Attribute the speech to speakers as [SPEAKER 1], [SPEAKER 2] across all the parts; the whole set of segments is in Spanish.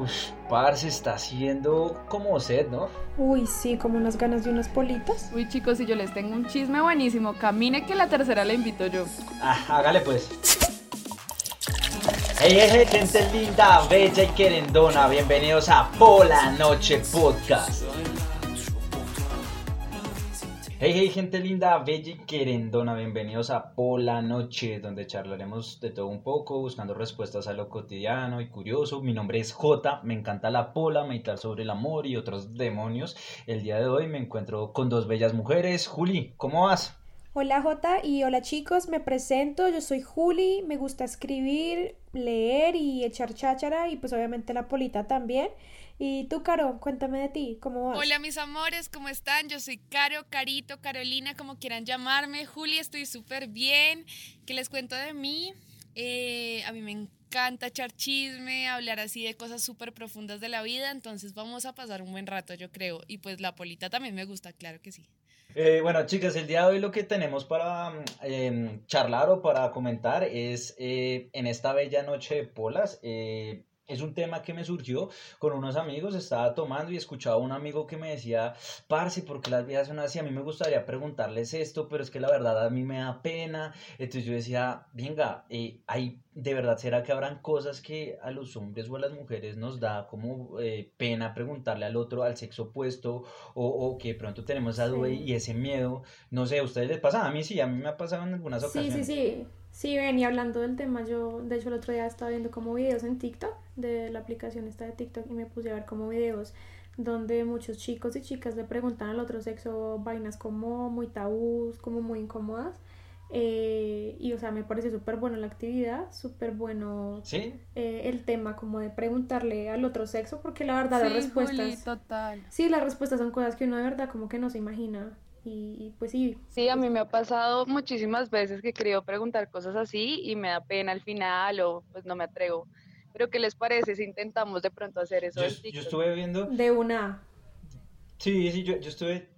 [SPEAKER 1] Uf, parce, está haciendo como sed, ¿no?
[SPEAKER 2] Uy, sí, como unas ganas de unas politas.
[SPEAKER 3] Uy, chicos, si yo les tengo un chisme buenísimo, camine que la tercera la invito yo.
[SPEAKER 1] Ah, hágale pues. Hey, hey, hey, gente linda, bella y querendona, bienvenidos a Pola Noche Podcast. Hey, hey, gente linda, bella y querendona, bienvenidos a Pola Noche, donde charlaremos de todo un poco, buscando respuestas a lo cotidiano y curioso. Mi nombre es J, me encanta la pola, meditar sobre el amor y otros demonios. El día de hoy me encuentro con dos bellas mujeres. Juli, ¿cómo vas?
[SPEAKER 2] Hola Jota y hola chicos, me presento, yo soy Juli, me gusta escribir, leer y echar cháchara y pues obviamente la polita también. Y tú, Caro, cuéntame de ti, ¿cómo vas?
[SPEAKER 3] Hola mis amores, ¿cómo están? Yo soy Caro, Carito, Carolina, como quieran llamarme. Juli, estoy súper bien. ¿Qué les cuento de mí? Eh, a mí me encanta echar chisme, hablar así de cosas súper profundas de la vida, entonces vamos a pasar un buen rato, yo creo. Y pues la polita también me gusta, claro que sí.
[SPEAKER 1] Eh, bueno, chicas, el día de hoy lo que tenemos para eh, charlar o para comentar es eh, en esta bella noche de polas. Es un tema que me surgió con unos amigos, estaba tomando y escuchaba a un amigo que me decía, parce, ¿por qué las viejas son así? A mí me gustaría preguntarles esto, pero es que la verdad a mí me da pena. Entonces yo decía, venga, eh, hay, de verdad, ¿será que habrán cosas que a los hombres o a las mujeres nos da como eh, pena preguntarle al otro, al sexo opuesto, o, o que de pronto tenemos esa duda
[SPEAKER 2] Sí.
[SPEAKER 1] y ese miedo? No sé, ¿a ustedes les pasa? A mí sí, a mí me ha pasado en algunas
[SPEAKER 2] Sí,
[SPEAKER 1] ocasiones.
[SPEAKER 2] sí, sí. Sí, venía hablando del tema. Yo, de hecho, el otro día estaba viendo como videos en TikTok, de la aplicación esta de TikTok, y me puse a ver como videos donde muchos chicos y chicas le preguntan al otro sexo vainas como muy tabús, como muy incómodas. Eh, y, o sea, me parece súper buena la actividad, súper bueno
[SPEAKER 1] ¿Sí?
[SPEAKER 2] eh, el tema como de preguntarle al otro sexo, porque la verdad las
[SPEAKER 3] Sí,
[SPEAKER 2] respuestas...
[SPEAKER 3] Juli, total.
[SPEAKER 2] Sí, las respuestas son cosas que uno de verdad como que no se imagina. Y, y, pues sí,
[SPEAKER 4] Sí, a mí me ha pasado muchísimas veces que querido preguntar cosas así y me da pena al final o pues no me atrevo. Pero ¿qué les parece si intentamos de pronto hacer eso
[SPEAKER 1] Yo, yo estuve viendo
[SPEAKER 2] de una.
[SPEAKER 1] Sí, sí, yo, yo estuve,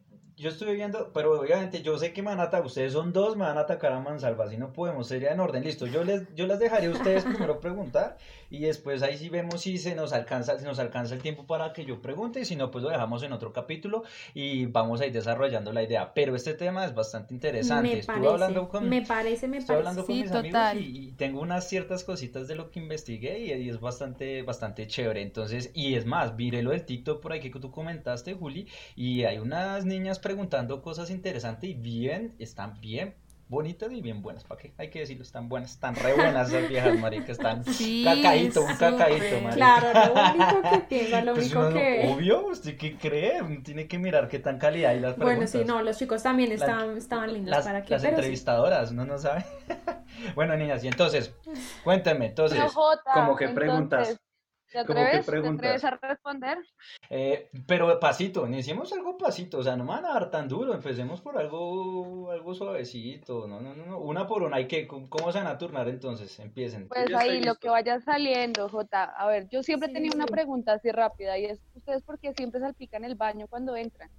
[SPEAKER 1] yo estuve viendo, pero obviamente yo sé que me van a atacar, ustedes son dos, me van a atacar a mansalva, si no podemos, sería en orden, listo, yo les, yo las dejaré a ustedes primero preguntar y después ahí sí vemos si se nos alcanza, si nos alcanza el tiempo para que yo pregunte y si no, pues lo dejamos en otro capítulo y vamos a ir desarrollando la idea, pero este tema es bastante interesante,
[SPEAKER 2] Me
[SPEAKER 1] estuve
[SPEAKER 2] parece,
[SPEAKER 1] hablando con,
[SPEAKER 2] me parece, me
[SPEAKER 1] Estoy
[SPEAKER 2] parece.
[SPEAKER 1] hablando con
[SPEAKER 3] Sí,
[SPEAKER 1] mis
[SPEAKER 3] total.
[SPEAKER 1] amigos y, y tengo unas ciertas cositas de lo que investigué y, y es bastante, bastante chévere. Entonces, y es más, miré lo del TikTok por ahí que tú comentaste, Juli, y hay unas niñas preguntando cosas interesantes y bien, están bien bonitas y bien buenas. ¿Para qué? Hay que decirlo, están buenas, están re buenas esas viejas, marica, están
[SPEAKER 3] Sí,
[SPEAKER 1] cacaíto, un cacaíto, marica.
[SPEAKER 2] Claro, lo único que piensa, lo
[SPEAKER 1] Pues
[SPEAKER 2] único
[SPEAKER 1] uno
[SPEAKER 2] que...
[SPEAKER 1] obvio, ¿usted qué cree? Tiene que mirar qué tan calidad hay las
[SPEAKER 2] Bueno,
[SPEAKER 1] preguntas.
[SPEAKER 2] sí, no, los chicos también
[SPEAKER 1] La-
[SPEAKER 2] estaban, estaban lindos
[SPEAKER 1] las,
[SPEAKER 2] para que...
[SPEAKER 1] las
[SPEAKER 2] pero sí.
[SPEAKER 1] entrevistadoras, uno no sabe. bueno, niñas, y entonces, cuéntenme, entonces,
[SPEAKER 4] Jota,
[SPEAKER 1] ¿cómo que preguntas?
[SPEAKER 4] ¿Te
[SPEAKER 1] ¿Cómo que
[SPEAKER 4] atreves? ¿Te atreves a responder?
[SPEAKER 1] Eh, pero pasito, iniciemos algo pasito, o sea, no me van a dar tan duro, empecemos por algo, algo suavecito, no, no, no, no, una por una, ¿y qué? ¿Cómo, se van a turnar entonces? Empiecen.
[SPEAKER 4] Pues ahí lo que vaya saliendo, Jota. A ver, yo siempre
[SPEAKER 2] Sí,
[SPEAKER 4] he tenido una pregunta así rápida y es, ¿ustedes por qué siempre salpican el baño cuando entran?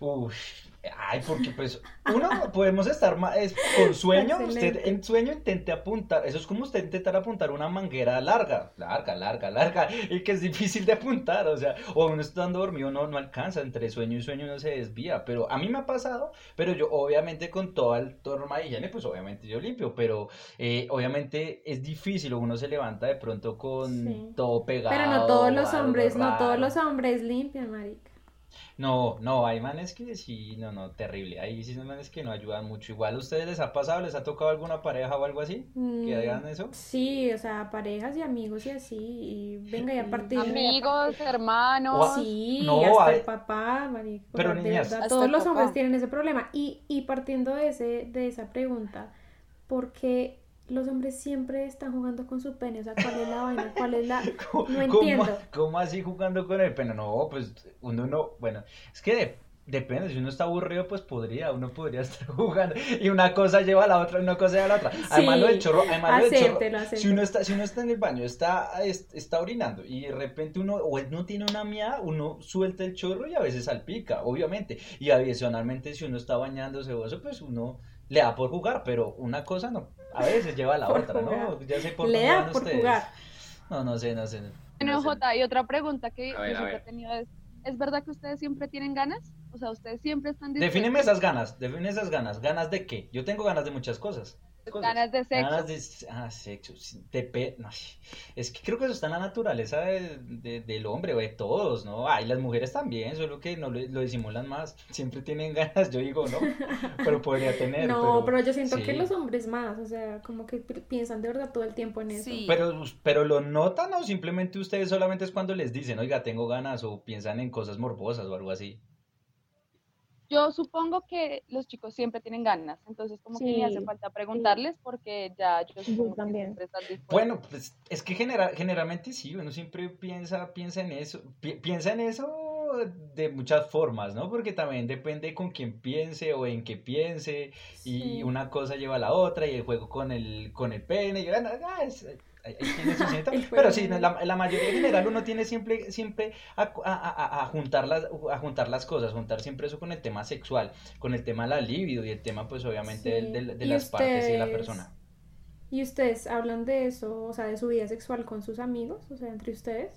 [SPEAKER 1] Uf, ay, porque pues, uno, podemos estar es, con sueño, usted en sueño intente apuntar, eso es como usted intentar apuntar una manguera larga, larga, larga, larga, y que es difícil de apuntar, o sea, o uno estando dormido no, no alcanza, entre sueño y sueño uno se desvía, pero a mí me ha pasado, pero yo obviamente con toda el norma de higiene, pues obviamente yo limpio, pero eh, obviamente es difícil, uno se levanta de pronto con
[SPEAKER 2] Sí.
[SPEAKER 1] todo pegado.
[SPEAKER 2] Pero no todos los hombres, no todos los hombres limpian, marica.
[SPEAKER 1] No, no, hay manes que sí, no, no, terrible. Hay sí manes que no ayudan mucho. Igual a ustedes les ha pasado, les ha tocado alguna pareja o algo así que
[SPEAKER 2] Mm,
[SPEAKER 1] hagan eso.
[SPEAKER 2] Sí, o sea, parejas y amigos y así, y venga, y a partir.
[SPEAKER 4] Amigos, hermanos.
[SPEAKER 2] Sí,
[SPEAKER 1] No,
[SPEAKER 2] hasta
[SPEAKER 1] hay-
[SPEAKER 2] el papá, marica, o
[SPEAKER 1] Pero niñas-
[SPEAKER 2] verdad,
[SPEAKER 3] Hasta
[SPEAKER 2] todos
[SPEAKER 3] el
[SPEAKER 2] los hombres tienen ese problema. Y, y partiendo de ese, de esa pregunta, ¿por qué los hombres siempre están jugando con su pene? O sea, ¿cuál es la vaina? ¿Cuál es la...?
[SPEAKER 1] ¿Cómo,
[SPEAKER 2] No entiendo.
[SPEAKER 1] cómo así jugando con el pene? No, pues uno no, bueno, es que de- depende, si uno está aburrido, pues podría, uno podría estar jugando y una cosa lleva a la otra, una cosa lleva a la otra. Además lo del chorro, además lo del chorro, si uno está, si uno está en el baño, está, es- está orinando y de repente uno, o no tiene una miada, uno suelta el chorro y a veces salpica, obviamente. Y adicionalmente, si uno está bañándose o eso, pues uno le da por jugar, pero una cosa no, a veces lleva a la
[SPEAKER 2] Por
[SPEAKER 1] otra, ¿no? Ya sé por
[SPEAKER 2] Le da
[SPEAKER 1] van
[SPEAKER 2] por
[SPEAKER 1] ustedes.
[SPEAKER 2] jugar.
[SPEAKER 1] No, no sé, no sé.
[SPEAKER 4] Bueno, Jota, y otra pregunta que yo he tenido es, ¿es verdad que ustedes siempre tienen ganas? O sea, ustedes siempre están
[SPEAKER 1] dispuestos. Defíneme esas ganas, define esas ganas. ¿Ganas de qué? Yo tengo ganas de muchas cosas.
[SPEAKER 4] Ganas de sexo.
[SPEAKER 1] Ganas de ah, sexo. no, es que creo que eso está en la naturaleza de, del hombre o de todos, ¿no? Ay, las mujeres también, solo que no lo, lo, disimulan más. Siempre tienen ganas, yo digo, no, pero podría tener.
[SPEAKER 2] No, pero, yo siento que los hombres más, o sea, como que piensan de verdad todo el tiempo en eso. Sí.
[SPEAKER 1] Pero, pero lo notan o simplemente ustedes solamente es cuando les dicen, oiga, tengo ganas o piensan en cosas morbosas o algo así.
[SPEAKER 4] Yo supongo que los chicos siempre tienen ganas, entonces como que ni hace falta preguntarles porque ya yo supongo también. que siempre están
[SPEAKER 1] Bueno, pues es que general, generalmente sí, uno siempre piensa, piensa en eso, piensa en eso de muchas formas, ¿no? Porque también depende con quién piense o en qué piense y una cosa lleva a la otra y el juego con el, con el pene y bueno, ah, es, pero sí, la, la, mayoría general uno tiene siempre, siempre a, juntar las, a juntar las cosas, juntar siempre eso con el tema sexual, con el tema de la libido y el tema pues obviamente de, las partes y de la persona.
[SPEAKER 2] ¿Y ustedes hablan de eso, o sea, de su vida sexual con sus amigos, o sea, entre ustedes?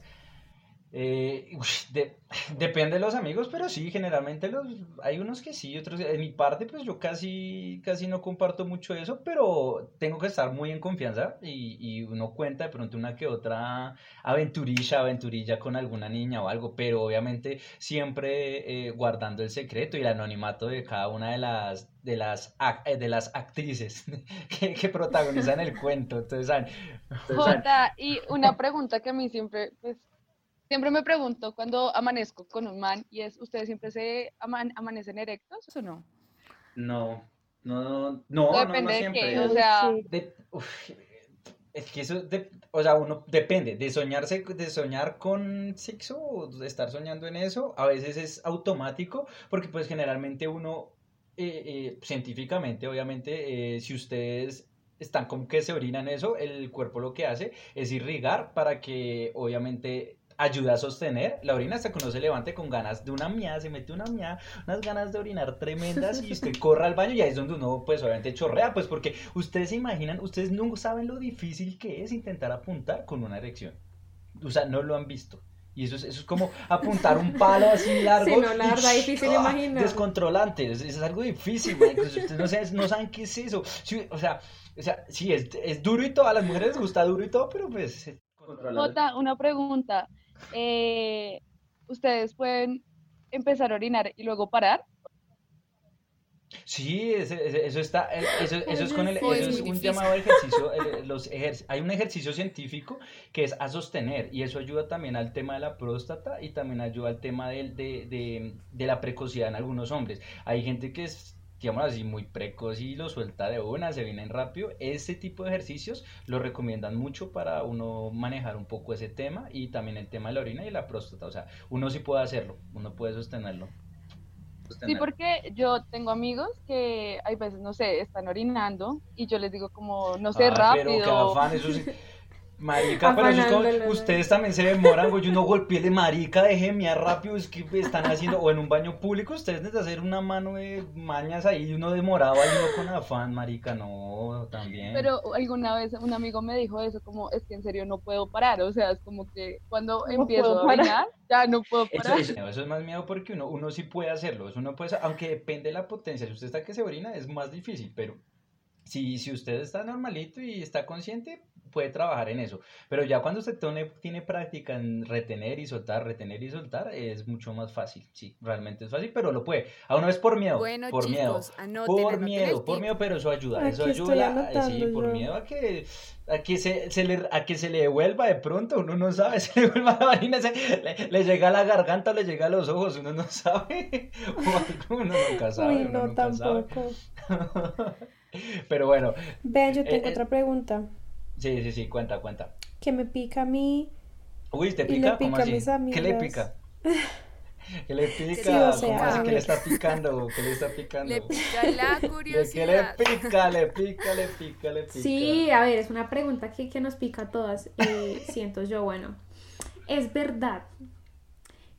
[SPEAKER 1] Eh, depende de los amigos, pero sí, generalmente los, hay unos que sí, otros. En mi parte, pues yo casi, casi no comparto mucho eso, pero tengo que estar muy en confianza y, y uno cuenta de pronto una que otra aventurilla, aventurilla con alguna niña o algo, pero obviamente siempre eh, guardando el secreto y el anonimato de cada una de las de las, eh, de las actrices que, que protagonizan el cuento. Entonces,
[SPEAKER 4] Jota, y una pregunta que a mí siempre, pues, Siempre me pregunto cuando amanezco con un man y es, ¿ustedes siempre se amanecen erectos o no?
[SPEAKER 1] No, no, no, Depende no, siempre. De qué, o sea... es que eso, o sea, uno depende de soñarse, de soñar con sexo o de estar soñando en eso. A veces es automático porque pues generalmente uno, eh, eh, científicamente, obviamente, eh, si ustedes están como que se orinan eso, el cuerpo lo que hace es irrigar para que obviamente ayuda a sostener la orina hasta que uno se levante con ganas de una mía, se mete una mía, unas ganas de orinar tremendas y usted corra al baño y ahí es donde uno pues obviamente chorrea, pues porque ustedes se imaginan, ustedes no saben lo difícil que es intentar apuntar con una erección. O sea, no lo han visto. Y eso es, eso es como apuntar un palo así largo. Sí,
[SPEAKER 2] no, la verdad, difícil imaginar.
[SPEAKER 1] Descontrolante, es, es, algo difícil, güey. ustedes no saben, no saben qué es eso. o sea, o sea, sí, es, es duro y todo, a las mujeres les gusta duro y todo, pero pues...
[SPEAKER 4] Jota, una pregunta. Eh, ustedes pueden empezar a orinar y luego parar.
[SPEAKER 1] Sí, eso, está, eso, es con el, eso es un llamado ejercicio, los hay un ejercicio científico que es a sostener y eso ayuda también al tema de la próstata y también ayuda al tema de, de, de la precocidad en algunos hombres. Hay gente que es digamos así, muy precoz y lo suelta de una, se vienen rápido. Ese tipo de ejercicios lo recomiendan mucho para uno manejar un poco ese tema y también el tema de la orina y la próstata. O sea, uno sí puede hacerlo, uno puede sostenerlo.
[SPEAKER 4] Sí, porque yo tengo amigos que hay veces, no sé, están orinando y yo les digo como, no sé, ah, rápido. Pero
[SPEAKER 1] Marica, pero eso es como, ustedes también se demoran, güey, uno golpeé de marica, de miar rápido, es que están haciendo, o en un baño público, ustedes necesitan hacer una mano de mañas ahí, uno demoraba y uno con afán, marica, no, también.
[SPEAKER 4] Pero alguna vez un amigo me dijo eso, como, es que en serio no puedo parar, o sea, es como que cuando empiezo a bailar, ya no puedo parar.
[SPEAKER 1] Eso, eso, es más miedo porque uno, uno sí puede hacerlo, eso no puede, aunque depende de la potencia, si usted está que se orina es más difícil, pero si, si usted está normalito y está consciente, puede trabajar en eso. Pero ya cuando usted tiene, práctica en retener y soltar, retener y soltar, es mucho más fácil. Sí, realmente es fácil, pero lo puede. A una vez por miedo.
[SPEAKER 3] Bueno,
[SPEAKER 1] por
[SPEAKER 3] chicos,
[SPEAKER 1] miedo. por miedo, por miedo, pero eso ayuda. eso ayuda. Eh, sí, por miedo a que, a que se, se, le, a que se le devuelva de pronto, uno no sabe, se le devuelva la varina, le, llega a la garganta, le llega a los ojos, uno no sabe. O uno nunca sabe.
[SPEAKER 2] Uy, no, tampoco.
[SPEAKER 1] pero bueno.
[SPEAKER 2] Vean, yo tengo eh, otra pregunta.
[SPEAKER 1] Sí, sí, sí, cuenta, cuenta.
[SPEAKER 2] Que me pica a mí.
[SPEAKER 1] Uy, ¿te pica? ¿Cómo así? ¿Qué le pica? ¿Qué le pica? Sí, ¿Cómo así que le está picando? ¿Qué le está picando?
[SPEAKER 3] Le pica la curiosidad.
[SPEAKER 1] ¿Qué le pica? Le pica, le pica, le pica.
[SPEAKER 2] Sí, a ver, es una pregunta que, que nos pica a todas. Eh, siento yo, bueno. ¿Es verdad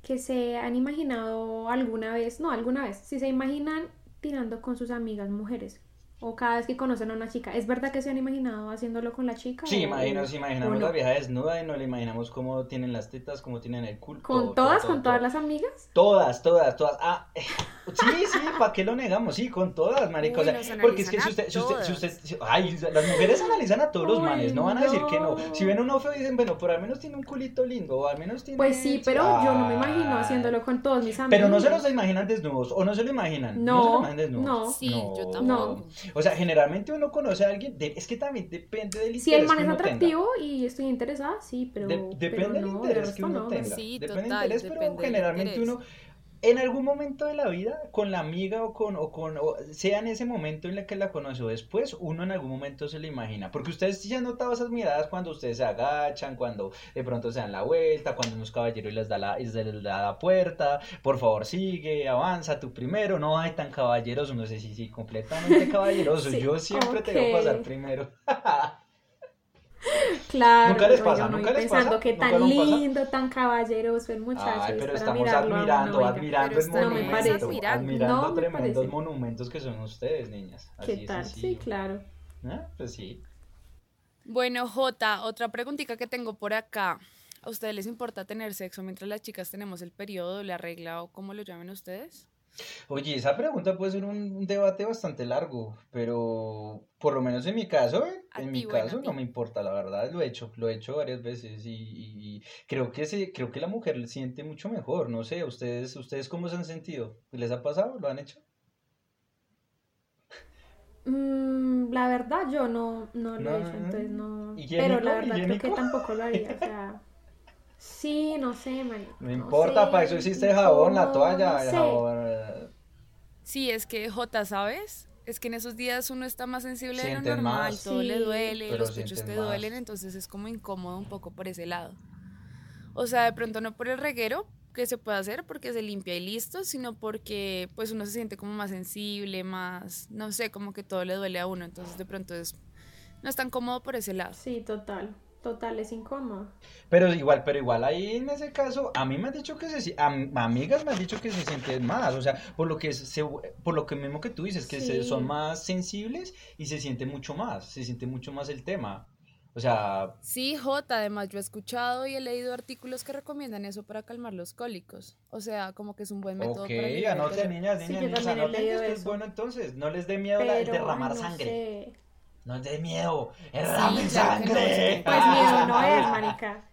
[SPEAKER 2] que se han imaginado alguna vez, no, alguna vez, si se imaginan tirando con sus amigas mujeres? O cada vez que conocen a una chica. ¿Es verdad que se han imaginado haciéndolo con la chica?
[SPEAKER 1] Sí,
[SPEAKER 2] o-
[SPEAKER 1] imaginamos
[SPEAKER 2] no?
[SPEAKER 1] la vieja desnuda y nos la imaginamos cómo tienen las tetas, cómo tienen el culo.
[SPEAKER 2] ¿Con
[SPEAKER 1] todo,
[SPEAKER 2] todas?
[SPEAKER 1] todo,
[SPEAKER 2] ¿Con
[SPEAKER 1] todo,
[SPEAKER 2] todas las amigas?
[SPEAKER 1] Todas, todas, todas. Ah, sí, sí, ¿para qué lo negamos? Sí, con todas, marica. o
[SPEAKER 3] Uy,
[SPEAKER 1] sea,
[SPEAKER 3] nos
[SPEAKER 1] porque es que si usted, si usted, si usted, ay, las mujeres analizan a todos los manes, no van a decir que no.
[SPEAKER 2] no.
[SPEAKER 1] Si ven uno feo dicen, bueno, pero al menos tiene un culito lindo, o al menos tiene...
[SPEAKER 2] Pues sí, pero yo no me imagino haciéndolo con todos mis amigos.
[SPEAKER 1] Pero no se los imaginan desnudos, o no se lo imaginan.
[SPEAKER 2] No,
[SPEAKER 1] se lo imaginan desnudos.
[SPEAKER 2] no.
[SPEAKER 3] Sí, yo tampoco.
[SPEAKER 2] No.
[SPEAKER 1] O sea, generalmente uno conoce a alguien, de- es que también depende del interés
[SPEAKER 2] Si el man
[SPEAKER 1] que
[SPEAKER 2] es
[SPEAKER 1] tenga.
[SPEAKER 2] atractivo y estoy interesada, sí, pero,
[SPEAKER 1] De-
[SPEAKER 2] pero
[SPEAKER 1] depende del
[SPEAKER 2] no, de
[SPEAKER 1] interés que uno
[SPEAKER 2] no.
[SPEAKER 1] tenga.
[SPEAKER 3] Sí,
[SPEAKER 1] depende del interés, pero
[SPEAKER 3] depende
[SPEAKER 1] generalmente
[SPEAKER 3] interés.
[SPEAKER 1] uno, en algún momento de la vida, con la amiga o con, o con, o sea en ese momento en el que la conoció después, uno en algún momento se le imagina. Porque ustedes sí han notado esas miradas cuando ustedes se agachan, cuando de pronto se dan la vuelta, cuando unos caballeros les da la, les da la puerta, por favor sigue, avanza tú primero, no hay tan caballeroso, no sé si sí, completamente caballeroso,
[SPEAKER 2] Sí,
[SPEAKER 1] yo siempre te voy a pasar primero.
[SPEAKER 2] Claro,
[SPEAKER 1] ¿Nunca les pasa?
[SPEAKER 2] no
[SPEAKER 1] ¿Nunca les
[SPEAKER 2] pensando
[SPEAKER 1] pasa?
[SPEAKER 2] que
[SPEAKER 1] ¿Nunca
[SPEAKER 2] tan
[SPEAKER 1] nos pasa?
[SPEAKER 2] lindo, tan caballeroso el muchacho.
[SPEAKER 1] Ay, pero estamos
[SPEAKER 2] mirarlo
[SPEAKER 1] admirando,
[SPEAKER 2] oiga.
[SPEAKER 1] admirando el
[SPEAKER 2] no
[SPEAKER 1] monumento,
[SPEAKER 2] parece.
[SPEAKER 3] admirando.
[SPEAKER 1] admirando
[SPEAKER 2] No me
[SPEAKER 1] tremendos
[SPEAKER 2] parece.
[SPEAKER 1] monumentos que son ustedes, niñas. Así
[SPEAKER 2] ¿Qué tal? Sí, claro.
[SPEAKER 1] Ah, Pues sí.
[SPEAKER 3] Bueno, Jota, otra preguntita que tengo por acá. ¿A ustedes les importa tener sexo mientras las chicas tenemos el periodo, la regla o como lo llamen ustedes?
[SPEAKER 1] Oye, esa pregunta puede ser un, un debate bastante largo, pero por lo menos en mi caso, ¿eh? En mi caso no me importa, la verdad, lo he hecho, lo he hecho varias veces y, y- y creo que se, creo que la mujer le siente mucho mejor, no sé, ustedes, ustedes cómo se han sentido, ¿les ha pasado? ¿Lo han hecho?
[SPEAKER 2] Mm, la verdad, yo no, no lo
[SPEAKER 1] No,
[SPEAKER 2] he hecho, entonces no. Pero la verdad, creo que tampoco lo haría. O sea, sí, no sé, man.
[SPEAKER 1] No importa, para eso el jabón, la toalla,
[SPEAKER 2] no
[SPEAKER 1] el
[SPEAKER 2] sé.
[SPEAKER 1] jabón.
[SPEAKER 3] Sí, es que Jota, ¿sabes? Es que en esos días uno está más sensible de lo normal,
[SPEAKER 1] más.
[SPEAKER 3] todo le duele,
[SPEAKER 1] Pero
[SPEAKER 3] los pechos te
[SPEAKER 1] más.
[SPEAKER 3] duelen, entonces es como incómodo un poco por ese lado. O sea, de pronto no por el reguero que se puede hacer porque se limpia y listo, sino porque pues uno se siente como más sensible, más, no sé, como que todo le duele a uno, entonces de pronto es no es tan cómodo por ese lado.
[SPEAKER 2] Sí, total. Total, es incómodo.
[SPEAKER 1] Pero igual, pero igual ahí en ese caso, a mí me han dicho que se, si- am- amigas me han dicho que se sienten más, o sea, por lo que se, por lo que mismo que tú dices, que se- son más sensibles y se siente mucho más, se siente mucho más el tema. O sea,
[SPEAKER 3] Sí, Jota, además yo he escuchado y he leído artículos que recomiendan eso para calmar los cólicos. O sea, como que es un buen método
[SPEAKER 1] ok, anoten niñas, niñas, niñas, es bueno entonces, no les dé miedo la- el
[SPEAKER 2] Pero,
[SPEAKER 1] derramar
[SPEAKER 2] no
[SPEAKER 1] sangre,
[SPEAKER 2] sé.
[SPEAKER 1] No les dé miedo,
[SPEAKER 3] Sí, que no,
[SPEAKER 1] sangre.
[SPEAKER 3] sí.
[SPEAKER 2] Pues miedo no es, marica.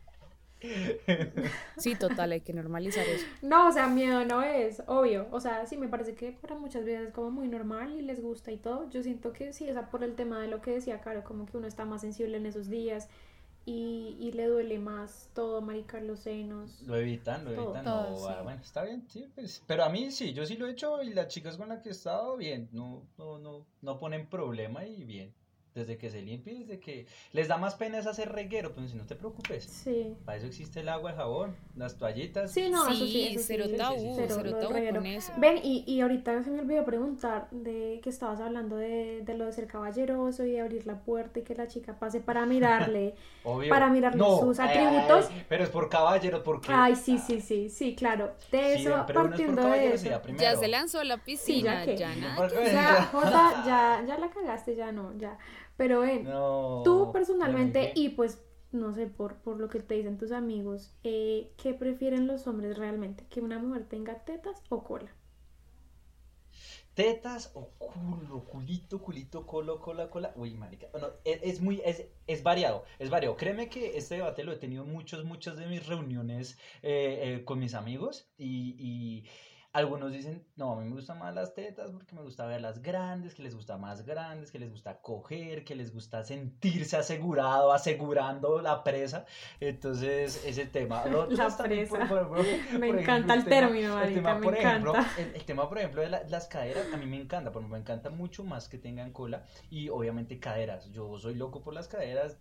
[SPEAKER 3] Sí, total, hay que normalizar eso.
[SPEAKER 2] No, o sea, miedo no es, obvio. O sea, sí me parece que para muchas veces es como muy normal y les gusta y todo. Yo siento que sí, o sea, por el tema de lo que decía Caro, como que uno está más sensible en esos días y, y le duele más todo, maricar los senos.
[SPEAKER 1] Lo evitan, lo
[SPEAKER 2] Todo,
[SPEAKER 1] evitan.
[SPEAKER 3] todo,
[SPEAKER 1] no,
[SPEAKER 3] sí.
[SPEAKER 1] ah, bueno, está bien, sí, pues. Pero a mí sí, yo sí lo he hecho y las chicas con las que he estado, bien, no, no, no, no ponen problema y bien. Desde que se limpie, desde que les da más pena es hacer reguero, pues si no te preocupes.
[SPEAKER 2] Sí.
[SPEAKER 1] Para eso existe el agua, el jabón, las toallitas.
[SPEAKER 2] Sí, no, eso sí, eso sí,
[SPEAKER 3] cero
[SPEAKER 2] sí, sí,
[SPEAKER 3] tabú,
[SPEAKER 2] cero,
[SPEAKER 3] cero tabú con eso.
[SPEAKER 2] Ven, y, y ahorita se me olvidó preguntar de que estabas hablando de, de lo de ser caballeroso y de abrir la puerta y que la chica pase para mirarle.
[SPEAKER 1] Obvio.
[SPEAKER 2] para mirarle sus atributos.
[SPEAKER 1] ay, pero es por caballeros, porque.
[SPEAKER 2] Ay, sí, sí, sí, sí, claro. De
[SPEAKER 1] Sí,
[SPEAKER 2] eso,
[SPEAKER 1] pero uno es por
[SPEAKER 2] partiendo de eso.
[SPEAKER 3] Ya se lanzó a la piscina,
[SPEAKER 2] ya
[SPEAKER 3] nada.
[SPEAKER 2] O sea, Jota, ya, ya la cagaste, ya no, ya. Pero ven,
[SPEAKER 1] No,
[SPEAKER 2] tú personalmente,
[SPEAKER 1] ¿ya me
[SPEAKER 2] y pues, no sé, por, por lo que te dicen tus amigos, eh, ¿qué prefieren los hombres realmente? ¿Que una mujer tenga tetas o cola?
[SPEAKER 1] Tetas o culo, culito, culito, colo, cola, cola. Uy, marica. Bueno, es, es muy, es, es variado, es variado. Créeme que este debate lo he tenido muchos, muchas de mis reuniones eh, eh, con mis amigos y, y algunos dicen, no, a mí me gustan más las tetas porque me gusta verlas grandes, que les gusta más grandes, que les gusta coger, que les gusta sentirse asegurado, asegurando la presa. Entonces, ese tema.
[SPEAKER 2] La presa.
[SPEAKER 1] por- por-
[SPEAKER 2] Me
[SPEAKER 1] por
[SPEAKER 2] encanta el
[SPEAKER 1] tema-
[SPEAKER 2] término,
[SPEAKER 1] el
[SPEAKER 2] marica,
[SPEAKER 1] tema,
[SPEAKER 2] me
[SPEAKER 1] por ejemplo,
[SPEAKER 2] encanta.
[SPEAKER 1] el, el tema, por ejemplo, de la- las caderas, a mí me encanta, porque me encanta mucho más que tengan cola y obviamente caderas. Yo soy loco por las caderas,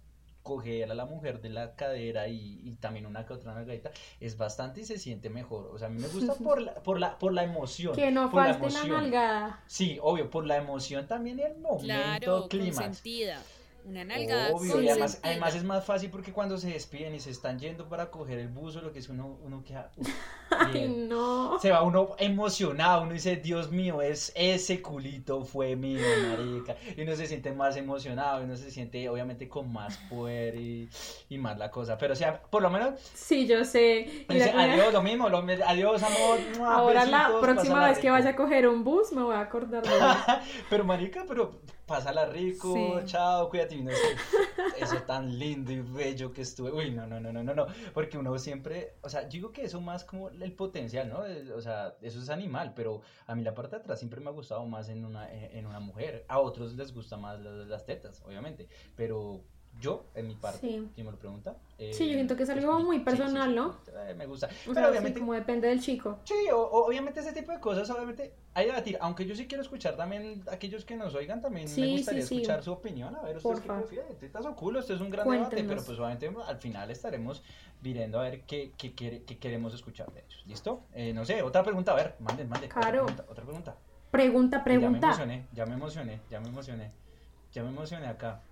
[SPEAKER 1] coger a la mujer de la cadera y, y también una que otra nalgadita es bastante y se siente mejor. O sea, a mí me gusta por la, por la, por la emoción.
[SPEAKER 2] Que no
[SPEAKER 1] por la
[SPEAKER 2] falte la,
[SPEAKER 1] emoción.
[SPEAKER 2] nalgada.
[SPEAKER 1] Sí, obvio, por la emoción también el momento
[SPEAKER 3] Claro, consentida. Una nalgada
[SPEAKER 1] Obvio, y además, además es más fácil porque cuando se despiden y se están yendo para coger el buzo, lo que es uno, uno queda, "Uf,
[SPEAKER 2] Ay, no.
[SPEAKER 1] Se va uno emocionado, uno dice, Dios mío, es ese culito fue mío, marica. Y uno se siente más emocionado, y uno se siente obviamente con más poder y, y más la cosa. Pero o sea, por lo menos
[SPEAKER 2] Sí, yo sé. Y
[SPEAKER 1] dice,
[SPEAKER 2] la-
[SPEAKER 1] adiós, lo mismo, lo, adiós, amor.
[SPEAKER 2] Ahora la próxima vez que
[SPEAKER 1] rico".
[SPEAKER 2] vaya a coger un bus me voy a acordar de eso.
[SPEAKER 1] Pero marica, pero pásala rico,
[SPEAKER 2] Sí.
[SPEAKER 1] chao, cuídate. y uno dice, eso tan lindo y bello que estuve. Uy, no, no, no, no, no, no. Porque uno siempre, o sea, yo digo que eso más como el potencial, ¿no? O sea, eso es animal, pero a mí la parte de atrás siempre me ha gustado más en una, en una mujer. A otros les gusta más las, las tetas, obviamente. Pero yo, en mi parte,
[SPEAKER 2] Sí.
[SPEAKER 1] si me lo pregunta. eh,
[SPEAKER 2] Sí, yo siento que es algo muy
[SPEAKER 1] sí, sí,
[SPEAKER 2] personal,
[SPEAKER 1] sí,
[SPEAKER 2] ¿no?
[SPEAKER 1] eh, me gusta.
[SPEAKER 2] O
[SPEAKER 1] pero
[SPEAKER 2] sea,
[SPEAKER 1] obviamente
[SPEAKER 2] como depende del chico.
[SPEAKER 1] Sí, o- obviamente ese tipo de cosas, obviamente hay que debatir, aunque yo sí quiero escuchar también, aquellos que nos oigan también me gustaría escuchar su opinión, a ver ustedes qué prefieren, tetas o culo, esto es un gran debate, pero pues obviamente al final estaremos viendo a ver qué, qué, quiere- qué queremos escuchar de ellos, ¿listo? Eh, no sé, otra pregunta, a ver, manden, manden, otra
[SPEAKER 2] Claro.
[SPEAKER 1] pregunta, otra pregunta.
[SPEAKER 2] Pregunta,
[SPEAKER 1] Ya me
[SPEAKER 2] pregunta.
[SPEAKER 1] emocioné, ya me emocioné, ya me emocioné, ya me emocioné acá.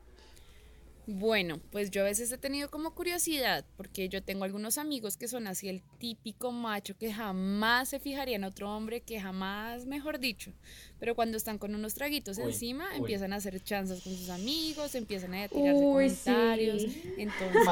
[SPEAKER 3] Bueno, pues yo a veces he tenido como curiosidad, porque yo tengo algunos amigos que son así el típico macho que jamás se fijaría en otro hombre, que jamás, mejor dicho, pero cuando están con unos traguitos
[SPEAKER 1] Uy,
[SPEAKER 3] encima,
[SPEAKER 1] uy.
[SPEAKER 3] empiezan a hacer chanzas con sus amigos, empiezan a tirarse
[SPEAKER 2] Uy,
[SPEAKER 3] comentarios,
[SPEAKER 2] sí.
[SPEAKER 3] entonces,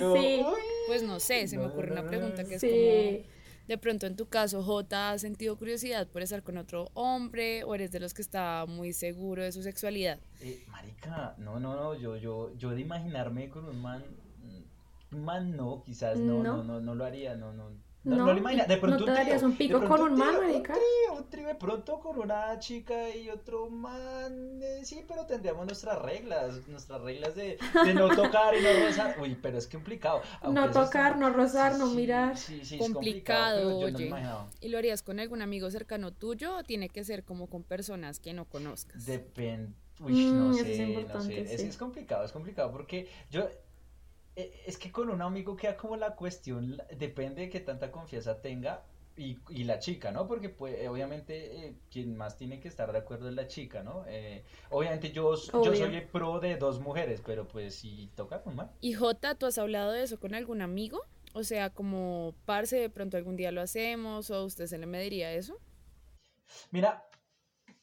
[SPEAKER 2] sí.
[SPEAKER 1] uy.
[SPEAKER 3] pues no sé, se me ocurre una pregunta que es
[SPEAKER 2] Sí.
[SPEAKER 3] como, de pronto en tu caso, J, ¿has sentido curiosidad por estar con otro hombre o eres de los que está muy seguro de su sexualidad?
[SPEAKER 1] Eh, marica, no, no, no, yo, yo, yo de imaginarme con un man, un man no, quizás no, no,
[SPEAKER 2] No.
[SPEAKER 1] no, no, lo haría, no, no, no,
[SPEAKER 2] No,
[SPEAKER 1] no lo imagina, de
[SPEAKER 2] ¿no
[SPEAKER 1] pronto
[SPEAKER 2] te
[SPEAKER 1] un
[SPEAKER 2] un pico
[SPEAKER 1] de
[SPEAKER 2] con
[SPEAKER 1] pronto
[SPEAKER 2] un man?
[SPEAKER 1] Un trío, un trío de pronto con una chica y otro man, eh, sí, pero tendríamos nuestras reglas, nuestras reglas de, de no tocar y no rozar, uy, pero es complicado. aunque
[SPEAKER 2] No
[SPEAKER 1] es-
[SPEAKER 2] tocar, no rozar,
[SPEAKER 1] sí,
[SPEAKER 2] no
[SPEAKER 1] sí,
[SPEAKER 2] mirar.
[SPEAKER 1] Sí, sí, es
[SPEAKER 3] Complicado,
[SPEAKER 1] complicado, pero yo no me
[SPEAKER 3] oye.
[SPEAKER 1] imaginaba.
[SPEAKER 3] ¿Y lo harías con algún amigo cercano tuyo o tiene que ser como con personas que no conozcas?
[SPEAKER 1] Depende. Uy, no
[SPEAKER 2] Mm, eso
[SPEAKER 1] sé,
[SPEAKER 2] es
[SPEAKER 1] no
[SPEAKER 2] importante,
[SPEAKER 1] sé. Es, es complicado, es complicado porque yo. Eh, Es que con un amigo queda como la cuestión, depende de qué tanta confianza tenga y, y la chica, ¿no? Porque pues, eh, obviamente eh, quien más tiene que estar de acuerdo es la chica, ¿no? Eh, obviamente yo, soy el pro de dos mujeres, pero pues si toca, pues mal.
[SPEAKER 3] Y Jota, ¿tú has hablado de eso con algún amigo? O sea, como parce, de pronto algún día lo hacemos o usted se le mediría eso.
[SPEAKER 1] Mira,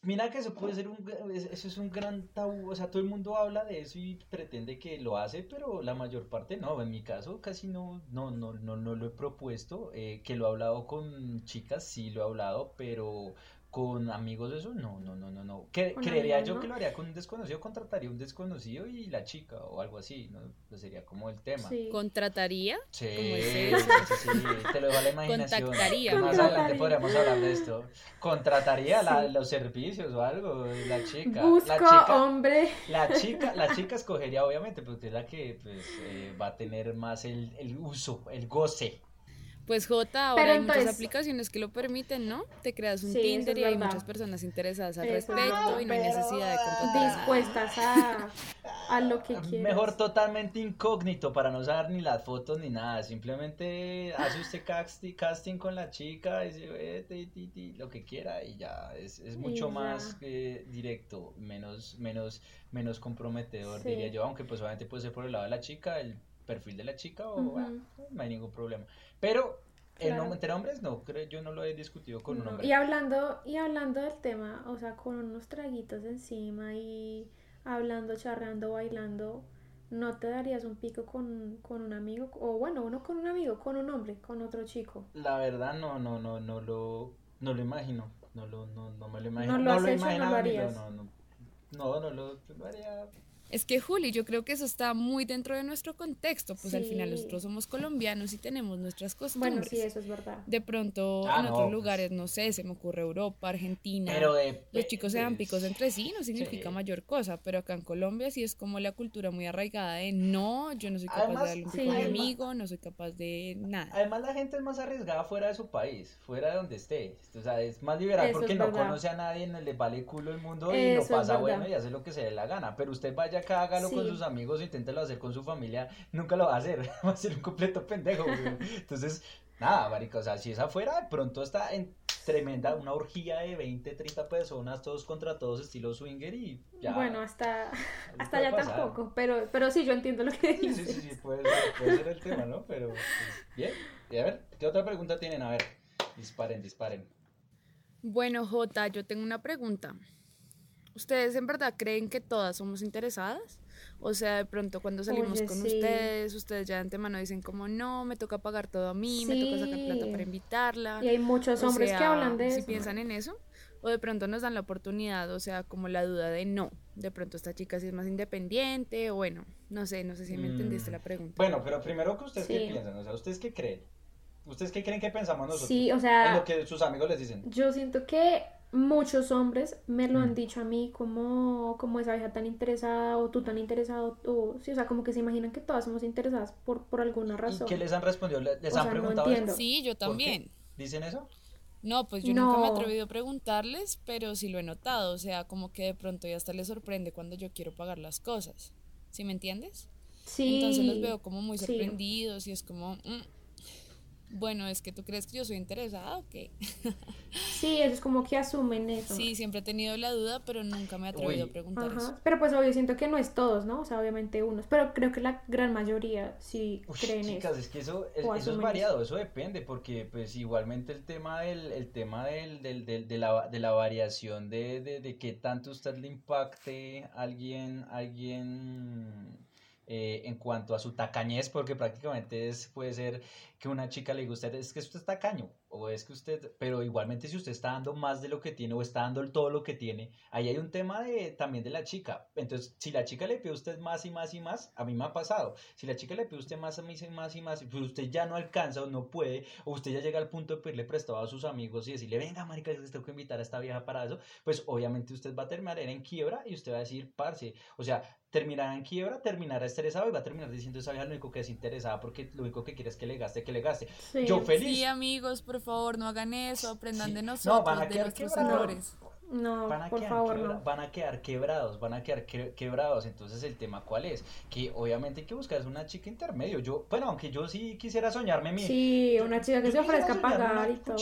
[SPEAKER 1] mira que eso puede ser un, es- eso es un gran tabú, o sea, todo el mundo habla de eso y pretende que lo hace, pero la mayor parte no, en mi caso casi no, no, no, no, no lo he propuesto, eh, que lo he hablado con chicas, sí lo he hablado, pero con amigos de eso, no, no, no, no, no, creería yo
[SPEAKER 2] ¿no?
[SPEAKER 1] que lo haría con un desconocido, contrataría un desconocido y la chica o algo así, ¿no? Pues sería como el tema.
[SPEAKER 2] Sí.
[SPEAKER 3] ¿Contrataría?
[SPEAKER 1] Sí,
[SPEAKER 3] ¿Cómo es
[SPEAKER 1] sí,
[SPEAKER 3] eso?
[SPEAKER 1] sí, sí, te lo dejo a la imaginación.
[SPEAKER 3] Contactaría.
[SPEAKER 1] Más adelante podríamos hablar de esto. Contrataría la- los servicios o algo, la chica. La
[SPEAKER 2] Busco
[SPEAKER 1] chica,
[SPEAKER 2] hombre.
[SPEAKER 1] la chica, la chica escogería obviamente porque es la que pues, eh, va a tener más el, el uso, el goce.
[SPEAKER 3] Pues Jota, ahora
[SPEAKER 2] Pero
[SPEAKER 3] hay muchas aplicaciones que lo permiten, ¿no? Te creas un
[SPEAKER 2] Sí,
[SPEAKER 3] Tinder
[SPEAKER 2] es
[SPEAKER 3] y hay muchas personas interesadas al
[SPEAKER 2] Eso
[SPEAKER 3] respecto y no hay necesidad de contratar.
[SPEAKER 2] Dispuestas a, a lo que quieras.
[SPEAKER 1] Mejor totalmente incógnito para no saber ni las fotos ni nada. Simplemente hace usted casti- casting con la chica y dice, "Eh, ti, ti, ti", lo que quiera y ya. Es, es mucho
[SPEAKER 2] ya.
[SPEAKER 1] más eh, directo, menos, menos, menos comprometedor,
[SPEAKER 2] Sí.
[SPEAKER 1] diría yo. Aunque pues obviamente puede ser por el lado de la chica, el perfil de la chica o ah, no hay ningún problema. Pero
[SPEAKER 2] Claro.
[SPEAKER 1] hombres no, creo, yo no lo he discutido con un hombre.
[SPEAKER 2] Y hablando, y hablando del tema, o sea, con unos traguitos encima y hablando, charrando, bailando, ¿no te darías un pico con, con un amigo? O bueno, uno con un amigo, con un hombre, con otro chico.
[SPEAKER 1] La verdad no, no, no, no lo, no lo imagino, no lo, no, no me lo imagino,
[SPEAKER 2] ¿No lo has hecho, no
[SPEAKER 1] imaginaba
[SPEAKER 2] lo
[SPEAKER 1] ni
[SPEAKER 2] harías?
[SPEAKER 1] no, no, no, no lo, lo haría.
[SPEAKER 3] Es que Juli, yo creo que eso está muy dentro de nuestro contexto, pues al final nosotros somos colombianos y tenemos nuestras
[SPEAKER 2] Bueno,
[SPEAKER 3] costumbres.
[SPEAKER 2] sí, eso es verdad.
[SPEAKER 3] De pronto
[SPEAKER 1] Ah,
[SPEAKER 3] en
[SPEAKER 1] no,
[SPEAKER 3] otros
[SPEAKER 1] pues.
[SPEAKER 3] lugares, no sé, se me ocurre Europa, Argentina.
[SPEAKER 1] Pero de,
[SPEAKER 3] los chicos se dan
[SPEAKER 1] pues,
[SPEAKER 3] picos entre sí, no significa
[SPEAKER 1] sí.
[SPEAKER 3] mayor cosa, pero acá en Colombia sí es como la cultura muy arraigada de no, yo no soy capaz
[SPEAKER 1] Además,
[SPEAKER 3] de darle un
[SPEAKER 2] sí,
[SPEAKER 3] pico a mi
[SPEAKER 2] además-
[SPEAKER 3] amigo, no soy capaz de nada.
[SPEAKER 1] Además la gente es más arriesgada fuera de su país, fuera de donde esté. O sea, es más liberal
[SPEAKER 2] Eso
[SPEAKER 1] porque no conoce a nadie, no le vale culo el mundo y
[SPEAKER 2] Eso
[SPEAKER 1] lo pasa bueno y hace lo que se dé la gana. Pero usted vaya acá, hágalo con
[SPEAKER 2] Sí.
[SPEAKER 1] sus amigos, inténtelo hacer con su familia, nunca lo va a hacer, va a ser un completo pendejo. güey. Entonces, nada, marica, o sea, si es afuera, de pronto está en tremenda, una orgía de 20, 30 personas, todos contra todos, estilo swinger y ya.
[SPEAKER 2] Bueno, hasta, hasta allá
[SPEAKER 1] pasar.
[SPEAKER 2] tampoco, pero, pero sí, yo entiendo lo que
[SPEAKER 1] Sí,
[SPEAKER 2] dices.
[SPEAKER 1] sí, sí, sí, puede ser, puede ser el tema, ¿no? Pero, pues, bien. Y a ver, ¿qué ¿Qué otra pregunta tienen? A ver, disparen, disparen.
[SPEAKER 3] Bueno, Jota, yo tengo una pregunta. ¿Ustedes en verdad creen que todas somos interesadas? O sea, de pronto cuando salimos
[SPEAKER 2] Oye,
[SPEAKER 3] con
[SPEAKER 2] sí.
[SPEAKER 3] ustedes, ustedes ya de antemano dicen como, no, me toca pagar todo a mí, me toca sacar plata
[SPEAKER 2] Sí.
[SPEAKER 3] para invitarla.
[SPEAKER 2] Y hay muchos
[SPEAKER 3] O
[SPEAKER 2] hombres que
[SPEAKER 3] sea,
[SPEAKER 2] hablan de
[SPEAKER 3] si
[SPEAKER 2] eso.
[SPEAKER 3] piensan en eso, o de pronto nos dan la oportunidad, o sea, como la duda de no, de pronto esta chica sí es más independiente, o bueno, no sé, no sé si me entendiste
[SPEAKER 1] Mm,
[SPEAKER 3] la pregunta.
[SPEAKER 1] Bueno, pero primero que ustedes qué
[SPEAKER 2] Sí.
[SPEAKER 1] piensan, o sea, ¿ustedes qué creen? ¿Ustedes qué creen que pensamos nosotros?
[SPEAKER 2] Sí, o
[SPEAKER 1] En
[SPEAKER 2] sea,
[SPEAKER 1] lo que sus amigos les dicen.
[SPEAKER 2] yo siento que muchos hombres me lo
[SPEAKER 1] Mm.
[SPEAKER 2] han dicho a mí como, como esa vieja tan interesada o tú tan interesado, o sí, o sea, como que se imaginan que todas somos interesadas por, por alguna
[SPEAKER 1] ¿Y
[SPEAKER 2] razón.
[SPEAKER 1] qué les han respondido? ¿Les
[SPEAKER 2] O
[SPEAKER 1] han
[SPEAKER 2] sea, no
[SPEAKER 1] preguntado eso?
[SPEAKER 3] Sí, yo también.
[SPEAKER 1] ¿Dicen eso?
[SPEAKER 3] No, pues yo nunca me he
[SPEAKER 2] No.
[SPEAKER 3] atrevido a preguntarles, pero sí lo he notado, o sea, como que de pronto ya hasta les sorprende cuando yo quiero pagar las cosas. ¿Sí me entiendes?
[SPEAKER 2] Sí,
[SPEAKER 3] Entonces los veo como muy
[SPEAKER 2] sí.
[SPEAKER 3] sorprendidos y es como, mm, bueno, es que tú crees que yo soy interesada, ok.
[SPEAKER 2] Sí, eso es como que asumen eso.
[SPEAKER 3] Sí, siempre he tenido la duda, pero nunca me he atrevido
[SPEAKER 1] Uy.
[SPEAKER 3] a preguntar eso.
[SPEAKER 2] Ajá. Pero pues obvio siento que no es todos, ¿no? O sea, obviamente unos, pero creo que la gran mayoría sí
[SPEAKER 1] Uy,
[SPEAKER 2] creen
[SPEAKER 1] chicas,
[SPEAKER 2] eso.
[SPEAKER 1] es que eso, es,
[SPEAKER 2] O
[SPEAKER 1] eso es variado, eso depende, porque pues igualmente el tema del, el tema del, del, del- de, la, de la variación de, de, de qué tanto usted le impacte a alguien, alguien eh, en cuanto a su tacañez, porque prácticamente es, puede ser que una chica le usted, es que usted es tacaño, o es que usted, pero igualmente si usted está dando más de lo que tiene o está dando todo lo que tiene, ahí hay un tema de, también de la chica. Entonces, si la chica le pide a usted más y más y más, a mí me ha pasado, si la chica le pide a usted más, a mí más y más, y pues usted ya no alcanza o no puede, o usted ya llega al punto de pedirle prestado a sus amigos y decirle, venga, marica, les tengo que invitar a esta vieja para eso, pues obviamente usted va a terminar en quiebra y usted va a decir, parce, o sea, terminará en quiebra, terminará estresado y va a terminar diciendo esa vieja lo único que es interesada porque lo único que quiere es que le gaste, que le gaste.
[SPEAKER 2] Sí.
[SPEAKER 1] Yo feliz.
[SPEAKER 3] Sí, amigos, por favor, no hagan eso, aprendan
[SPEAKER 1] Sí.
[SPEAKER 3] de
[SPEAKER 1] No,
[SPEAKER 3] nosotros,
[SPEAKER 1] van a
[SPEAKER 3] de nuestros
[SPEAKER 1] quebrados.
[SPEAKER 3] errores.
[SPEAKER 2] No,
[SPEAKER 1] van a,
[SPEAKER 2] por
[SPEAKER 1] quedar
[SPEAKER 2] favor,
[SPEAKER 1] quebra-
[SPEAKER 2] no.
[SPEAKER 1] van a quedar quebrados, van a quedar que- quebrados. Entonces el tema cuál es? Que obviamente hay que buscar es una chica intermedio. Yo, bueno, aunque yo sí quisiera soñarme mi...
[SPEAKER 2] Sí, una chica que
[SPEAKER 1] yo
[SPEAKER 2] se ofrezca a pagar y todo.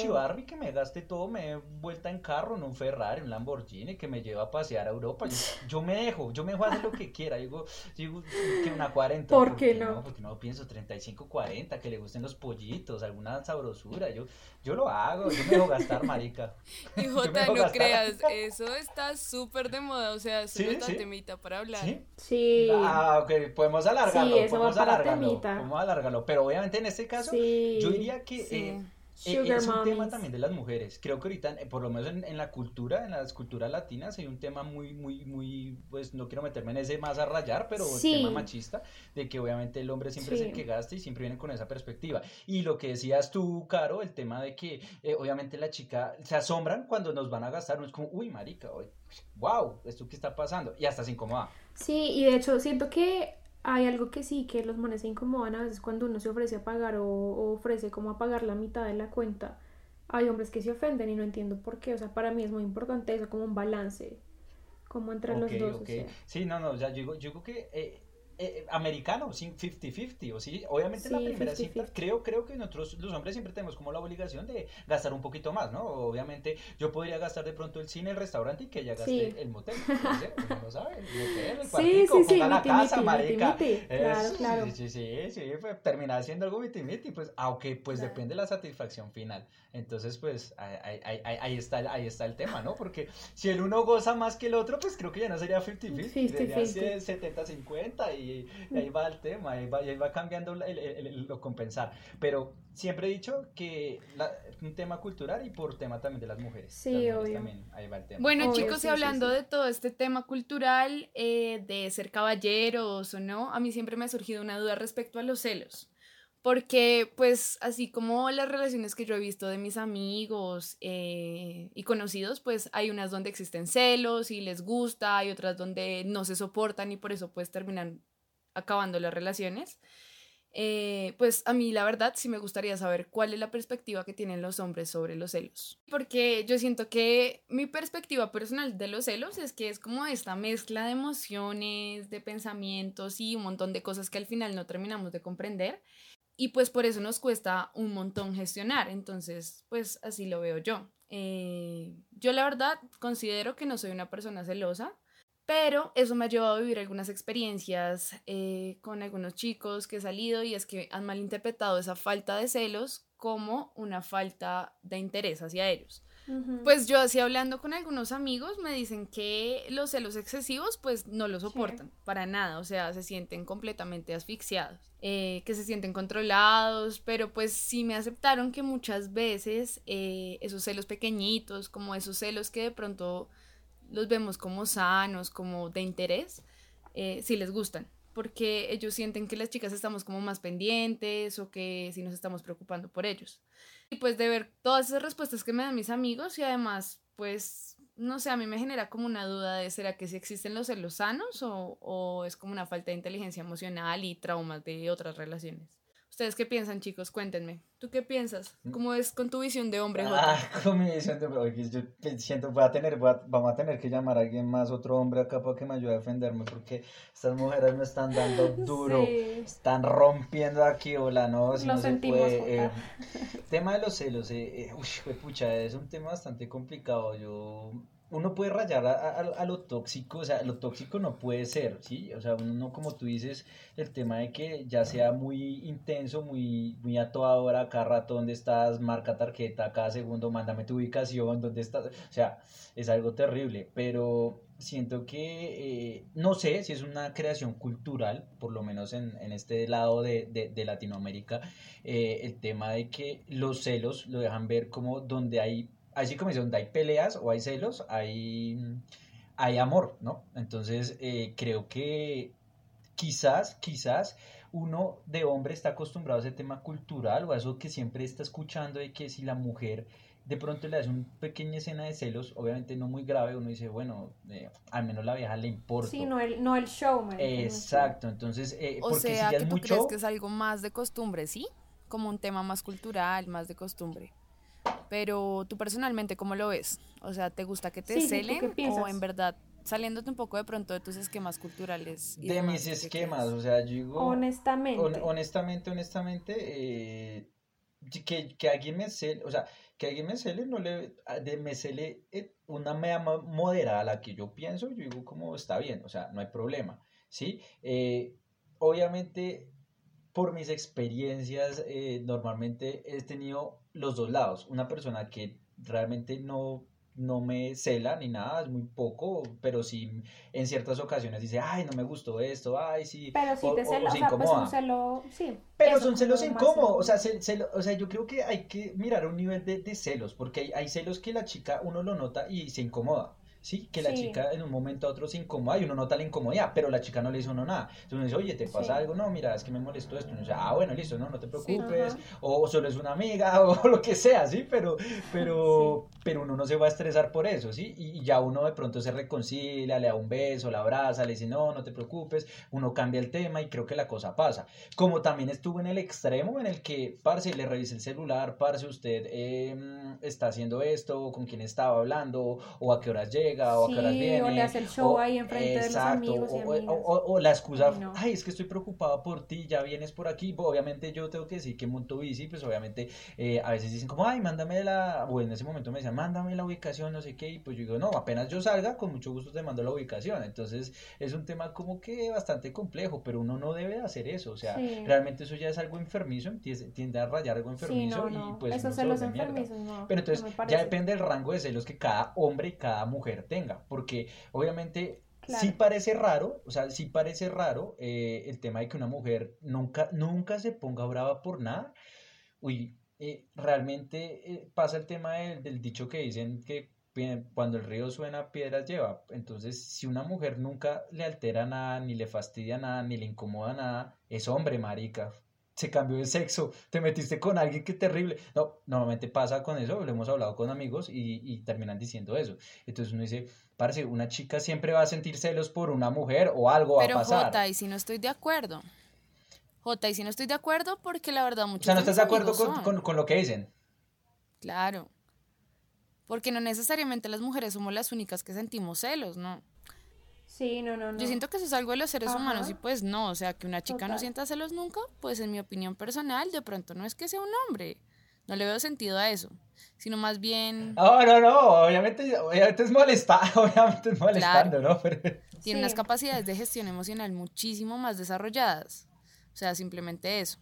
[SPEAKER 1] Que me gaste todo, me dé vuelta en carro, en un Ferrari, un Lamborghini, que me lleve a pasear a Europa. Yo, yo me dejo, yo me dejo hacer lo que quiera. Digo, digo que una 40.
[SPEAKER 2] ¿Por qué no?
[SPEAKER 1] Porque no pienso 35, 40, que le gusten los pollitos, alguna sabrosura. Yo, yo lo hago, yo me dejo gastar, marica.
[SPEAKER 3] No
[SPEAKER 1] gastar.
[SPEAKER 3] creas, eso está súper de moda, o sea, es
[SPEAKER 1] Sí,
[SPEAKER 3] una
[SPEAKER 1] sí.
[SPEAKER 3] temita para hablar.
[SPEAKER 1] ¿Sí?
[SPEAKER 2] Sí,
[SPEAKER 1] Ah, ok, podemos alargarlo,
[SPEAKER 2] Sí, eso va
[SPEAKER 1] podemos
[SPEAKER 2] para
[SPEAKER 1] alargarlo,
[SPEAKER 2] temita.
[SPEAKER 1] podemos alargarlo, pero obviamente en este caso
[SPEAKER 2] sí.
[SPEAKER 1] yo diría que
[SPEAKER 3] Sí.
[SPEAKER 1] eh,
[SPEAKER 2] Sugar
[SPEAKER 1] es un tema
[SPEAKER 2] mommies.
[SPEAKER 1] también de las mujeres. Creo que ahorita, eh, por lo menos en, en la cultura, en las culturas latinas, hay un tema muy, muy, muy, pues no quiero meterme en ese más a rayar, pero
[SPEAKER 2] Sí.
[SPEAKER 1] tema machista, de que obviamente el hombre siempre es el
[SPEAKER 2] Sí.
[SPEAKER 1] que gasta y siempre viene con esa perspectiva. Y lo que decías tú, Caro, el tema de que eh, obviamente la chica se asombran cuando nos van a gastar, no es como, uy, marica, wow, ¿esto qué está pasando? Y hasta se incomoda.
[SPEAKER 2] Sí, y de hecho siento que hay algo que sí, que los manes se incomodan a veces cuando uno se ofrece a pagar o, o ofrece como a pagar la mitad de la cuenta. Hay hombres que se ofenden y no entiendo por qué. O sea, para mí es muy importante eso, como un balance, como entre los dos. O sea.
[SPEAKER 1] Sí, no, no, ya yo digo, yo digo que eh, eh, americano, sí, 50-50, o sí, obviamente en la primera cita,
[SPEAKER 2] 50-50.
[SPEAKER 1] creo, creo que nosotros los hombres siempre tenemos como la obligación de gastar un poquito más, ¿no? Obviamente yo podría gastar de pronto el cine, el restaurante y que ella gaste
[SPEAKER 2] Sí.
[SPEAKER 1] el motel, no no sabe, el motel, el cuartico,
[SPEAKER 2] sí, sí,
[SPEAKER 1] ponga la
[SPEAKER 2] miti,
[SPEAKER 1] casa,
[SPEAKER 2] miti,
[SPEAKER 1] marica.
[SPEAKER 2] miti, miti. Claro,
[SPEAKER 1] Eso,
[SPEAKER 2] claro.
[SPEAKER 1] Sí, sí, sí, sí, pues, terminar siendo algo miti miti, pues, aunque pues
[SPEAKER 2] Claro.
[SPEAKER 1] depende de la satisfacción final. Entonces, pues, ahí, ahí, ahí, ahí está, el- ahí está el tema, ¿no? Porque si el uno goza más que el otro, pues creo que ya no sería 50-50, sería
[SPEAKER 2] 50-50.
[SPEAKER 1] 70-50 y, y ahí va el tema, ahí va, y ahí va cambiando el- el- el- lo compensar. Pero siempre he dicho que la- un tema cultural y por tema también de las mujeres.
[SPEAKER 2] Sí,
[SPEAKER 1] Las mujeres
[SPEAKER 2] obvio.
[SPEAKER 1] también, ahí va el tema.
[SPEAKER 3] Bueno,
[SPEAKER 2] Obvio,
[SPEAKER 3] chicos,
[SPEAKER 2] sí,
[SPEAKER 3] y
[SPEAKER 2] sí,
[SPEAKER 3] hablando
[SPEAKER 2] sí.
[SPEAKER 3] de todo este tema cultural, eh, de ser caballeros o no, a mí siempre me ha surgido una duda respecto a los celos. Porque, pues, así como las relaciones que yo he visto de mis amigos eh, y conocidos, pues hay unas donde existen celos y les gusta, hay otras donde no se soportan y por eso pues terminan acabando las relaciones. Eh, pues a mí la verdad sí me gustaría saber cuál es la perspectiva que tienen los hombres sobre los celos. Porque yo siento que mi perspectiva personal de los celos es que es como esta mezcla de emociones, de pensamientos y un montón de cosas que al final no terminamos de comprender. Y pues por eso nos cuesta un montón gestionar. Entonces, pues así lo veo yo. Eh, yo la verdad considero que no soy una persona celosa, Pero eso me ha llevado a vivir algunas experiencias eh, con algunos chicos que he salido y es que han malinterpretado esa falta de celos como una falta de interés hacia ellos. Pues yo así hablando con algunos amigos me dicen que los celos excesivos pues no lo soportan para nada, o sea, se sienten completamente asfixiados, eh, que se sienten controlados, pero pues sí me aceptaron que muchas veces eh, esos celos pequeñitos, como esos celos que de pronto los vemos como sanos, como de interés, eh, sí les gustan porque ellos sienten que las chicas estamos como más pendientes o que si nos estamos preocupando por ellos. Y pues de ver todas esas respuestas que me dan mis amigos y además, pues, no sé, a mí me genera como una duda de, ¿será que si existen los celos sanos o, o es como una falta de inteligencia emocional y traumas de otras relaciones? ¿Ustedes qué piensan, chicos? Cuéntenme. ¿Tú qué piensas? ¿Cómo es con tu visión de hombre,
[SPEAKER 1] Ah, con mi visión de hombre. Yo siento, voy a tener, vamos a tener que llamar a alguien más, otro hombre acá para que me ayude a defenderme, porque estas mujeres me están dando duro, están rompiendo aquí, hola, no, si no se puede. Eh, tema de los celos, eh, eh, uy, pucha, es un tema bastante complicado. Yo uno puede rayar a, lo tóxico, o sea, lo tóxico no puede ser, ¿sí? O sea, uno, como tú dices, el tema de que ya sea muy intenso, muy, muy a toda hora, cada rato, ¿dónde estás? Marca tarjeta, cada segundo, mándame tu ubicación, ¿dónde estás? O sea, es algo terrible, pero siento que, eh, no sé si es una creación cultural, por lo menos en, en este lado de, de, Latinoamérica, eh, el tema de que los celos lo dejan ver como donde hay así como donde hay peleas o hay celos, hay, hay amor, ¿no? Entonces, eh, creo que quizás, quizás uno de hombre está acostumbrado a ese tema cultural o a eso que siempre está escuchando de que si la mujer de pronto le hace una pequeña escena de celos, obviamente no muy grave, uno dice, bueno, eh, al menos la vieja le importa.
[SPEAKER 2] Sí, no el, no el show,
[SPEAKER 1] Exacto, entonces, eh,
[SPEAKER 3] o sea, que tú crees que es algo más de costumbre, ¿sí? Como un tema más cultural, más de costumbre. Pero tú personalmente, ¿cómo lo ves? O sea, ¿te gusta que te celen o en verdad saliéndote un poco de pronto de tus esquemas culturales?
[SPEAKER 1] de mis esquemas, o sea, yo digo...
[SPEAKER 2] Honestamente.
[SPEAKER 1] honestamente, honestamente, eh, que, que, alguien me cele, o sea, que alguien me cele, no le, de me cele eh, una media moderada a la que yo pienso, yo digo como está bien, o sea, no hay problema, ¿sí? Eh, obviamente por mis experiencias, eh, normalmente he tenido los dos lados. Una persona que realmente no, no me cela ni nada, es muy poco, pero sí en ciertas ocasiones dice, ay, no me gustó esto, ay, sí.
[SPEAKER 2] Pero sí te cela, o, sea, pues un celo, sí.
[SPEAKER 1] Pero son celos incómodos, o sea, o sea, yo creo que hay que mirar un nivel de, de celos, porque hay, hay celos que la chica uno lo nota y se incomoda. ¿Sí? Que la chica en un momento a otro se incomoda y uno nota la incomodidad, pero la chica no le hizo uno nada. Entonces uno dice, oye, ¿te pasa algo? No, mira, es que me molestó esto. Y uno dice, ah, bueno, listo, no, no te preocupes. o solo es una amiga o lo que sea, ¿sí? Pero, pero, pero uno no se va a estresar por eso, ¿sí? Y, ya uno de pronto se reconcilia, le da un beso, la abraza, le dice, no, no te preocupes. Uno cambia el tema y creo que la cosa pasa. Como también estuvo en el extremo en el que, parce, le revise el celular, parce, usted em, está haciendo esto, con quién estaba hablando, o a qué horas llega o a qué horas viene.
[SPEAKER 2] O le hace el show ahí enfrente de los amigos.
[SPEAKER 1] O, la excusa, ay, es que estoy preocupada por ti, ya vienes por aquí. obviamente yo tengo que decir que monto bici, pues obviamente eh, a veces dicen como, ay, mándame la, o en ese momento me decían, mándame la ubicación, no sé qué, y pues yo digo, no, apenas yo salga, con mucho gusto te mando la ubicación. Entonces es un tema como que bastante complejo, pero uno no debe hacer eso. O sea, realmente eso ya es algo enfermizo, tiende a rayar algo enfermizo y pues.
[SPEAKER 2] Eso celos enfermizos,
[SPEAKER 1] Pero entonces ya depende del rango de celos que cada hombre y cada mujer tenga, porque obviamente sí parece raro, o sea, sí parece raro eh, el tema de que una mujer nunca, nunca se ponga brava por nada. Uy, eh, realmente eh, pasa el tema del, dicho que dicen que cuando el río suena, piedras lleva. Entonces, si una mujer nunca le altera nada, ni le fastidia nada, ni le incomoda nada, es hombre, marica se cambió de sexo, te metiste con alguien que terrible. No, normalmente pasa con eso, lo hemos hablado con amigos y, terminan diciendo eso. Entonces uno dice, parece, una chica siempre va a sentir celos por una mujer o algo va a pasar.
[SPEAKER 3] Jota, y si no estoy de acuerdo. Jota, y si no estoy de acuerdo, porque la verdad muchos.
[SPEAKER 1] O sea, no estás de acuerdo con, con lo que dicen.
[SPEAKER 3] Claro. Porque no necesariamente las mujeres somos las únicas que sentimos celos, ¿no?
[SPEAKER 2] Sí, no, no, no.
[SPEAKER 3] Yo siento que eso es algo de los seres humanos y pues no, o sea, que una chica no sienta celos nunca, pues en mi opinión personal, de pronto no es que sea un hombre. No le veo sentido a eso, sino más bien...
[SPEAKER 1] No, no, no, obviamente, obviamente es molestar, obviamente es molestando, ¿no?
[SPEAKER 3] Tiene unas capacidades de gestión emocional muchísimo más desarrolladas. O sea, simplemente eso.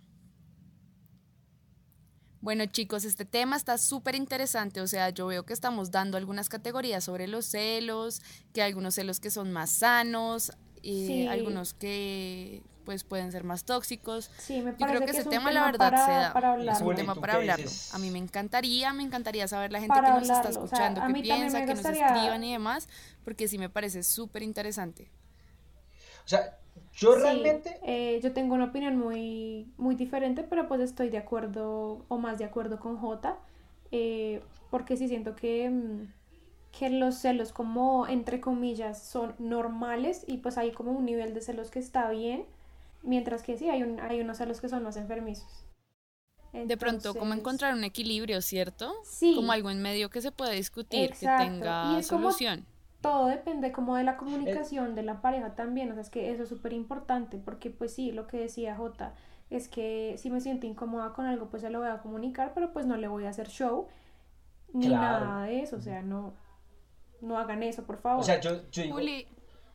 [SPEAKER 3] Bueno chicos, este tema está súper interesante, o sea, yo veo que estamos dando algunas categorías sobre los celos, que hay algunos celos que son más sanos, y algunos que pues pueden ser más tóxicos.
[SPEAKER 2] Sí, me
[SPEAKER 3] Yo creo que, ese tema, la verdad se da. es un tema para hablarlo. A mí me encantaría, me encantaría saber la gente que nos está escuchando, qué piensa, que nos escriban y demás, porque sí me parece súper interesante.
[SPEAKER 1] O sea, yo realmente...
[SPEAKER 2] Eh, yo tengo una opinión muy, muy diferente, pero pues estoy de acuerdo o más de acuerdo con J, eh, porque sí siento que, mm, que los celos como, entre comillas, son normales y pues hay como un nivel de celos que está bien, mientras que sí, hay, un, hay unos celos que son más enfermizos.
[SPEAKER 3] de pronto, como encontrar un equilibrio, ¿cierto? Sí. Como algo en medio que se pueda discutir, que tenga solución
[SPEAKER 2] todo depende como de la comunicación de la pareja también, o sea, es que eso es súper importante, porque pues sí, lo que decía Jota, es que si me siento incómoda con algo, pues se lo voy a comunicar, pero pues no le voy a hacer show, ni nada de eso, o sea, no, no hagan eso, por favor.
[SPEAKER 1] O sea, yo, yo digo,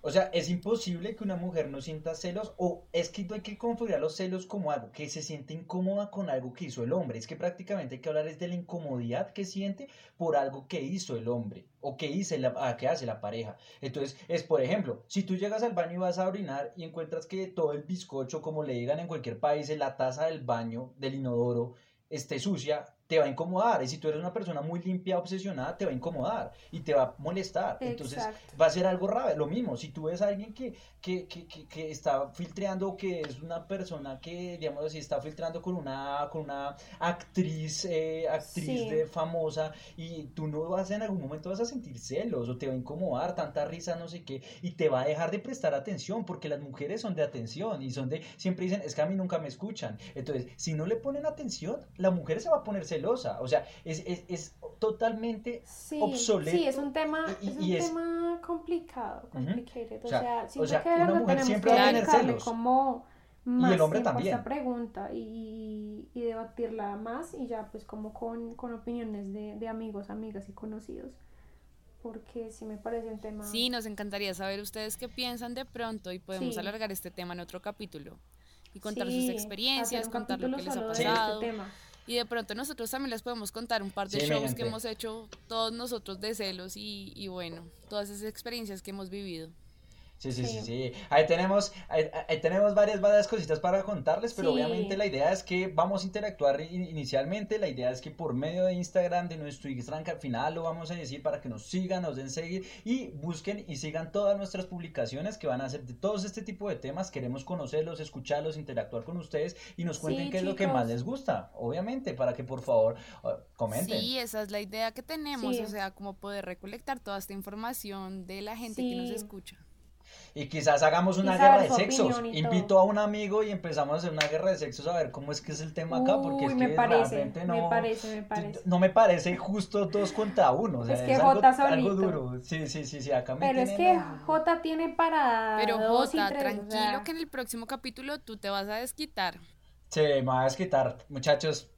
[SPEAKER 1] o sea, es imposible que una mujer no sienta celos o es que hay que confundir los celos como algo que se siente incómoda con algo que hizo el hombre. Es que prácticamente hay que hablar es de la incomodidad que siente por algo que hizo el hombre o que, hizo la, ah, que hace la pareja. Entonces, es por ejemplo, si tú llegas al baño y vas a orinar y encuentras que todo el bizcocho, como le digan en cualquier país, en la taza del baño, del inodoro, esté sucia, te va a incomodar. Y si tú eres una persona muy limpia, obsesionada, te va a incomodar y te va a molestar. Entonces va a ser algo raro. Lo mismo, si tú ves a alguien que, que, que, que, está filtrando, que es una persona que, digamos así, está filtrando con una, con una actriz, eh, actriz de, famosa y tú no vas en algún momento vas a sentir celos o te va a incomodar, tanta risa, no sé qué, y te va a dejar de prestar atención porque las mujeres son de atención y son de, siempre dicen, es que a mí nunca me escuchan. Entonces, si no le ponen atención, la mujer se va a poner celosa. O sea, es, es, es totalmente obsoleto.
[SPEAKER 2] Sí, es un tema, es un tema complicado, complicated. O sea, o sea, que una mujer siempre va a tener celos. Como más y el hombre también. esta pregunta y, y, debatirla más y ya pues como con, con opiniones de, de amigos, amigas y conocidos porque sí me parece un tema.
[SPEAKER 3] Sí, nos encantaría saber ustedes qué piensan de pronto y podemos alargar este tema en otro capítulo y contar sus experiencias, contar lo que les ha pasado. Este y de pronto nosotros también les podemos contar un par de shows que hemos hecho todos nosotros de celos y, y bueno, todas esas experiencias que hemos vivido.
[SPEAKER 1] Sí, sí, sí, sí. Ahí tenemos, ahí, tenemos varias, varias cositas para contarles, pero obviamente la idea es que vamos a interactuar inicialmente. La idea es que por medio de Instagram, de nuestro Instagram, que al final lo vamos a decir para que nos sigan, nos den seguir y busquen y sigan todas nuestras publicaciones que van a ser de todos este tipo de temas. Queremos conocerlos, escucharlos, interactuar con ustedes y nos cuenten qué es lo que más les gusta, obviamente, para que por favor uh, comenten.
[SPEAKER 3] Sí, esa es la idea que tenemos, o sea, como poder recolectar toda esta información de la gente que nos escucha.
[SPEAKER 1] Y quizás hagamos una guerra de sexos. Invito a un amigo y empezamos a hacer una guerra de sexos a ver cómo es que es el tema acá, porque es
[SPEAKER 2] me
[SPEAKER 1] que
[SPEAKER 2] parece, realmente no. Me parece, me parece.
[SPEAKER 1] No me parece justo dos contra uno. O sea, es que J algo, algo, duro. Sí, sí, sí, sí. Acá
[SPEAKER 2] me Pero es que J tiene para.
[SPEAKER 3] Pero J, tranquilo que en el próximo capítulo tú te vas a desquitar.
[SPEAKER 1] Sí, me voy a desquitar. Muchachos,